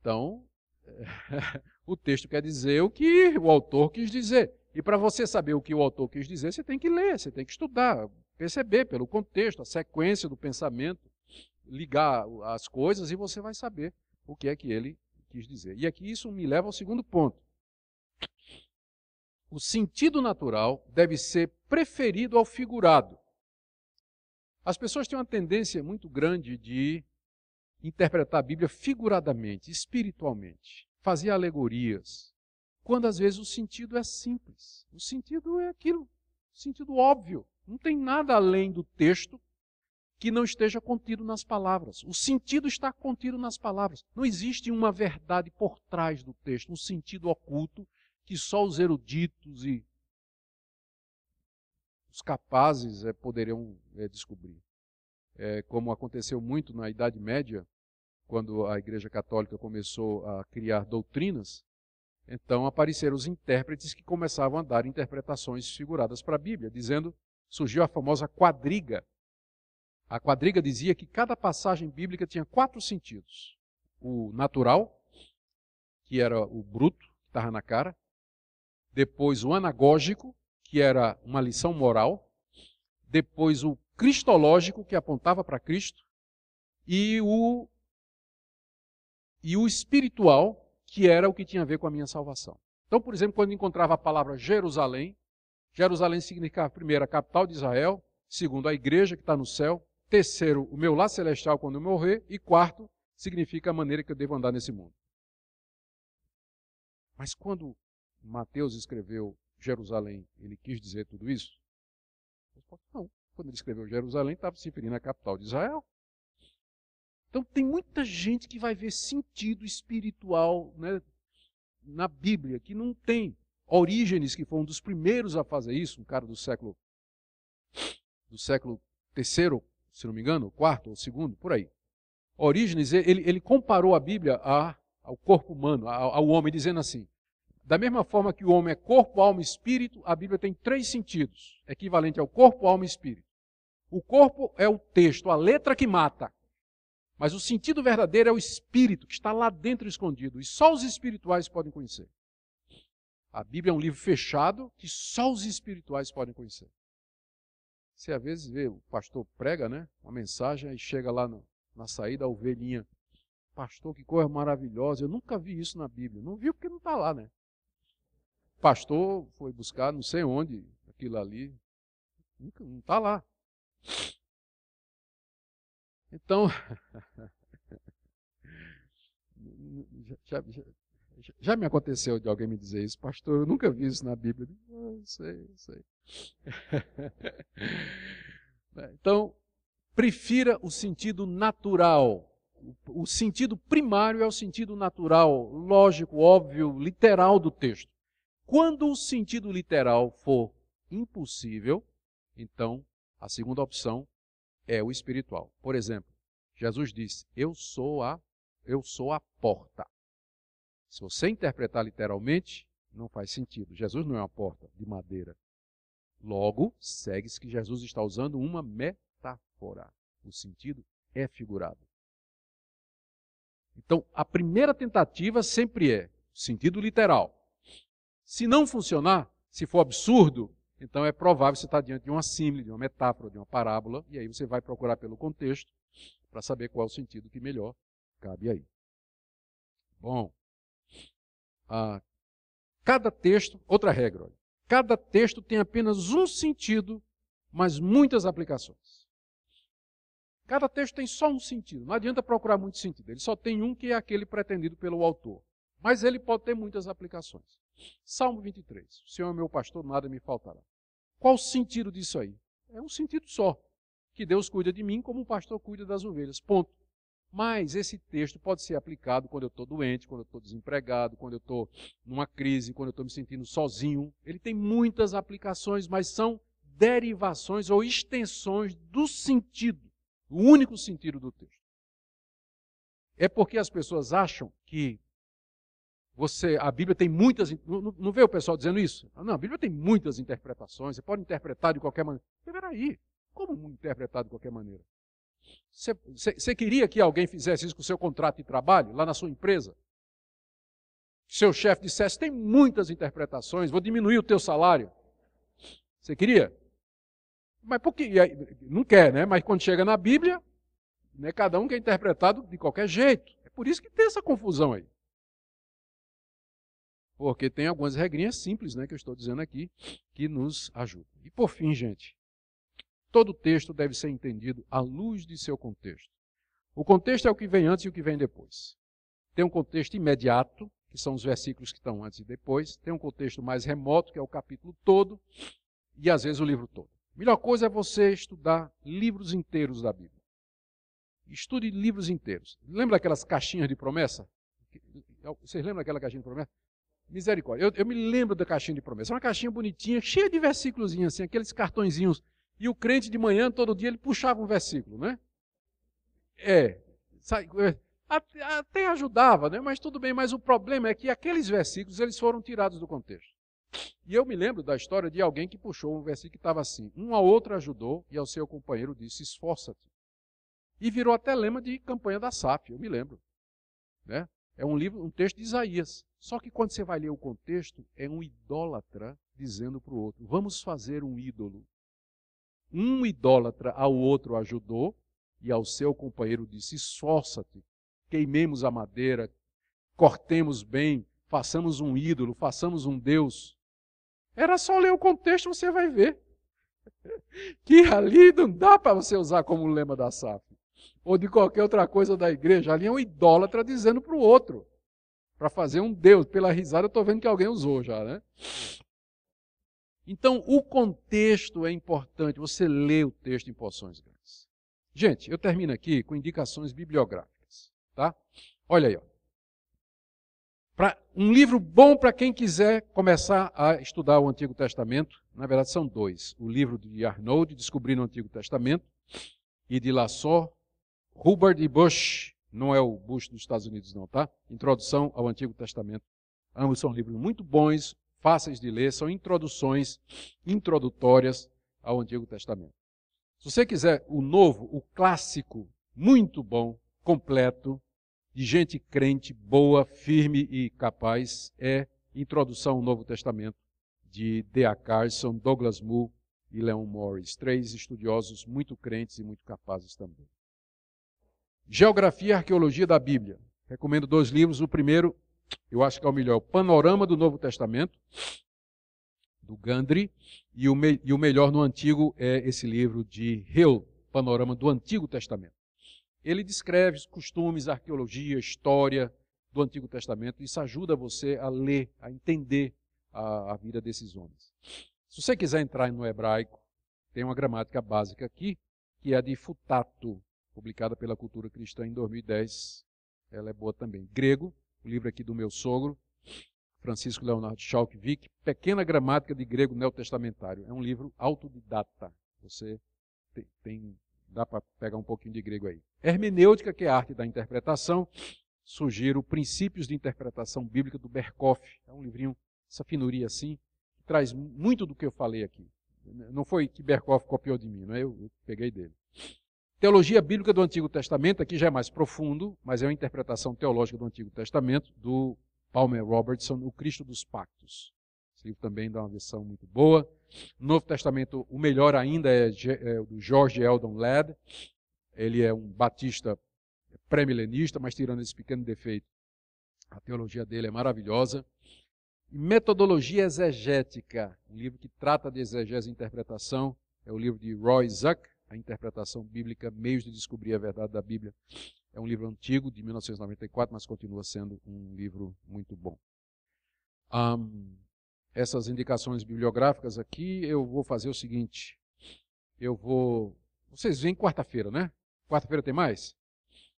Então, o texto quer dizer o que o autor quis dizer. E para você saber o que o autor quis dizer, você tem que ler, você tem que estudar, perceber pelo contexto, a sequência do pensamento, ligar as coisas e você vai saber o que é que ele quis dizer. E aqui isso me leva ao segundo ponto. O sentido natural deve ser preferido ao figurado. As pessoas têm uma tendência muito grande de interpretar a Bíblia figuradamente, espiritualmente, fazer alegorias, quando às vezes o sentido é simples. O sentido é aquilo, sentido óbvio. Não tem nada além do texto que não esteja contido nas palavras. O sentido está contido nas palavras. Não existe uma verdade por trás do texto, um sentido oculto que só os eruditos e os capazes é, poderiam é, descobrir. É, como aconteceu muito na Idade Média, quando a Igreja Católica começou a criar doutrinas, então apareceram os intérpretes que começavam a dar interpretações figuradas para a Bíblia, dizendo, surgiu a famosa quadriga. A quadriga dizia que cada passagem bíblica tinha quatro sentidos: o natural, que era o bruto, que estava na cara, depois o anagógico, que era uma lição moral, depois o cristológico, que apontava para Cristo, e o, e o espiritual, que era o que tinha a ver com a minha salvação. Então, por exemplo, quando encontrava a palavra Jerusalém, Jerusalém significava, primeiro, a capital de Israel, segundo, a igreja que está no céu, terceiro, o meu lar celestial quando eu morrer, e quarto, significa a maneira que eu devo andar nesse mundo. Mas quando Mateus escreveu Jerusalém, ele quis dizer tudo isso? Não. Quando ele escreveu Jerusalém, estava se referindo à capital de Israel. Então tem muita gente que vai ver sentido espiritual né, na Bíblia, que não tem. Orígenes, que foi um dos primeiros a fazer isso, um cara do século do século terceiro, se não me engano, quarto ou segundo, por aí. Orígenes, ele, ele comparou a Bíblia a, ao corpo humano, ao, ao homem, dizendo assim: da mesma forma que o homem é corpo, alma e espírito, a Bíblia tem três sentidos, equivalente ao corpo, alma e espírito. O corpo é o texto, a letra que mata. Mas o sentido verdadeiro é o espírito, que está lá dentro escondido, e só os espirituais podem conhecer. A Bíblia é um livro fechado que só os espirituais podem conhecer. Você às vezes vê, o pastor prega, né? Uma mensagem e chega lá no, na saída a ovelhinha. Pastor, que coisa maravilhosa. Eu nunca vi isso na Bíblia. Não viu porque não está lá, né? Pastor foi buscar não sei onde, aquilo ali. Não está lá. Então, já, já, já, me aconteceu de alguém me dizer isso, pastor, eu nunca vi isso na Bíblia. Eu ah, sei, sei. então, prefira o sentido natural. O sentido primário é o sentido natural, lógico, óbvio, literal do texto. Quando o sentido literal for impossível, então a segunda opção é o espiritual. Por exemplo, Jesus disse: "Eu sou a eu sou a porta". Se você interpretar literalmente, não faz sentido. Jesus não é uma porta de madeira. Logo, segue-se que Jesus está usando uma metáfora. O sentido é figurado. Então, a primeira tentativa sempre é sentido literal. Se não funcionar, se for absurdo, então é provável que você está diante de uma símile, de uma metáfora, de uma parábola, e aí você vai procurar pelo contexto para saber qual é o sentido que melhor cabe aí. Bom, cada texto, outra regra, olha, cada texto tem apenas um sentido, mas muitas aplicações. Cada texto tem só um sentido, não adianta procurar muito sentido, ele só tem um que é aquele pretendido pelo autor, mas ele pode ter muitas aplicações. Salmo 23, o Senhor é meu pastor, nada me faltará. Qual o sentido disso aí? É um sentido só. Que Deus cuida de mim como um pastor cuida das ovelhas. Ponto. Mas esse texto pode ser aplicado quando eu estou doente, quando eu estou desempregado, quando eu estou numa crise, quando eu estou me sentindo sozinho. Ele tem muitas aplicações, mas são derivações ou extensões do sentido, o único sentido do texto. É porque as pessoas acham que você, a Bíblia tem muitas. Não, não vê o pessoal dizendo isso? Não, a Bíblia tem muitas interpretações, você pode interpretar de qualquer maneira. Peraí, como interpretar de qualquer maneira? Você, você, você queria que alguém fizesse isso com o seu contrato de trabalho, lá na sua empresa? Seu chefe dissesse: tem muitas interpretações, vou diminuir o teu salário. Você queria? Mas por que? Não quer, né? Mas quando chega na Bíblia, né, cada um quer interpretado de qualquer jeito. É por isso que tem essa confusão aí. Porque tem algumas regrinhas simples, né, que eu estou dizendo aqui, que nos ajudam. E por fim, gente, todo texto deve ser entendido à luz de seu contexto. O contexto é o que vem antes e o que vem depois. Tem um contexto imediato, que são os versículos que estão antes e depois. Tem um contexto mais remoto, que é o capítulo todo, e às vezes o livro todo. A melhor coisa é você estudar livros inteiros da Bíblia. Estude livros inteiros. Lembra aquelas caixinhas de promessa? Vocês lembram daquela caixinha de promessa? Misericórdia. Eu, eu, me lembro da caixinha de promessa. Uma caixinha bonitinha, cheia de versículos assim, aqueles cartõezinhos. E o crente de manhã, todo dia, ele puxava um versículo, né? É. é até ajudava, né? Mas tudo bem. Mas o problema é que aqueles versículos, eles foram tirados do contexto. E eu me lembro da história de alguém que puxou um versículo que estava assim: um ao outro ajudou e ao seu companheiro disse: esforça-te. E virou até lema de campanha da SAF, eu me lembro. Né? É um livro, um texto de Isaías. Só que quando você vai ler o contexto, é um idólatra dizendo para o outro: vamos fazer um ídolo. Um idólatra ao outro ajudou e ao seu companheiro disse: esforça-te, queimemos a madeira, cortemos bem, façamos um ídolo, façamos um Deus. Era só ler o contexto, você vai ver. Que ali não dá para você usar como lema da SAF. Ou de qualquer outra coisa da igreja. Ali é um idólatra dizendo para o outro. Para fazer um Deus. Pela risada, eu estou vendo que alguém usou já, né? Então, o contexto é importante. Você lê o texto em porções grandes. Gente, eu termino aqui com indicações bibliográficas. Tá? Olha aí. Ó. Pra, um livro bom para quem quiser começar a estudar o Antigo Testamento. Na verdade, são dois. O livro de Arnold, Descobrindo o Antigo Testamento, e de Lassor, Hubbard e Bush. Não é o Bush dos Estados Unidos, não, tá? Introdução ao Antigo Testamento. Ambos são livros muito bons, fáceis de ler, são introduções introdutórias ao Antigo Testamento. Se você quiser o novo, o clássico, muito bom, completo, de gente crente, boa, firme e capaz é Introdução ao Novo Testamento, de D.A. Carson, Douglas Moo e Leon Morris, três estudiosos muito crentes e muito capazes também. Geografia e Arqueologia da Bíblia. Recomendo dois livros. O primeiro, eu acho que é o melhor, o Panorama do Novo Testamento, do Gandry, e o, me, e o melhor no Antigo é esse livro de Hill, Panorama do Antigo Testamento. Ele descreve os costumes, arqueologia, história do Antigo Testamento. Isso ajuda você a ler, a entender a, a vida desses homens. Se você quiser entrar no hebraico, tem uma gramática básica aqui, que é a de Futato, publicada pela Cultura Cristã em 2010. Ela é boa também. Grego, o livro aqui do meu sogro, Francisco Leonardo Schalkvik, Pequena Gramática de Grego Neotestamentário. É um livro autodidata. Você tem, tem Dá para pegar um pouquinho de grego aí. Hermenêutica, que é a arte da interpretação. Sugiro Princípios de Interpretação Bíblica do Berkoff. É um livrinho, essa finuria assim, que traz muito do que eu falei aqui. Não foi que Berkoff copiou de mim, não é? eu, eu peguei dele. Teologia Bíblica do Antigo Testamento, aqui já é mais profundo, mas é uma interpretação teológica do Antigo Testamento, do Palmer Robertson, O Cristo dos Pactos. Esse livro também dá uma versão muito boa. No Novo Testamento, o melhor ainda é, é o do George Eldon Ladd. Ele é um batista pré-milenista, mas tirando esse pequeno defeito, a teologia dele é maravilhosa. Metodologia exegética, um livro que trata de exegese e interpretação, é o livro de Roy Zuck, A Interpretação Bíblica, Meios de Descobrir a Verdade da Bíblia. É um livro antigo, de 1994, mas continua sendo um livro muito bom. Um, essas indicações bibliográficas aqui, eu vou fazer o seguinte. Eu vou. Vocês vêm quarta-feira, né? Quarta-feira tem mais?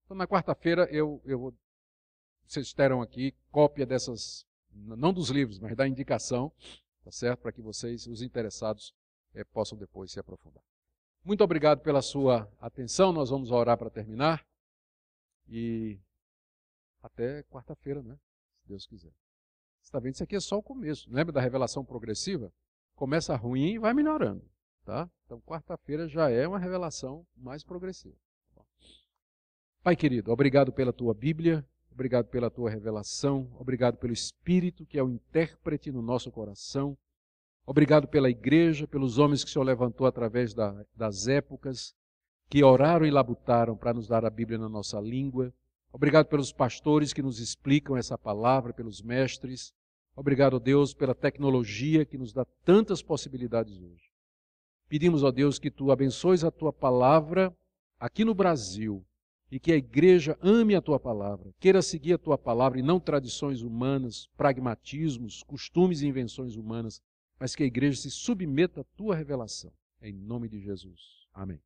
Então, na quarta-feira, eu, eu vou. Vocês terão aqui cópia dessas. Não dos livros, mas da indicação, tá certo? Para que vocês, os interessados, é, possam depois se aprofundar. Muito obrigado pela sua atenção. Nós vamos orar para terminar. E até quarta-feira, né? Se Deus quiser está vendo? Isso aqui é só o começo. Lembra da revelação progressiva? Começa ruim e vai melhorando. Tá? Então, quarta-feira já é uma revelação mais progressiva. Pai querido, obrigado pela tua Bíblia, obrigado pela tua revelação, obrigado pelo Espírito que é o intérprete no nosso coração, obrigado pela igreja, pelos homens que o Senhor levantou através da, das épocas, que oraram e labutaram para nos dar a Bíblia na nossa língua. Obrigado pelos pastores que nos explicam essa palavra, pelos mestres. Obrigado, Deus, pela tecnologia que nos dá tantas possibilidades hoje. Pedimos, ó Deus, que tu abençoes a tua palavra aqui no Brasil e que a igreja ame a tua palavra, queira seguir a tua palavra e não tradições humanas, pragmatismos, costumes e invenções humanas, mas que a igreja se submeta à tua revelação. Em nome de Jesus. Amém.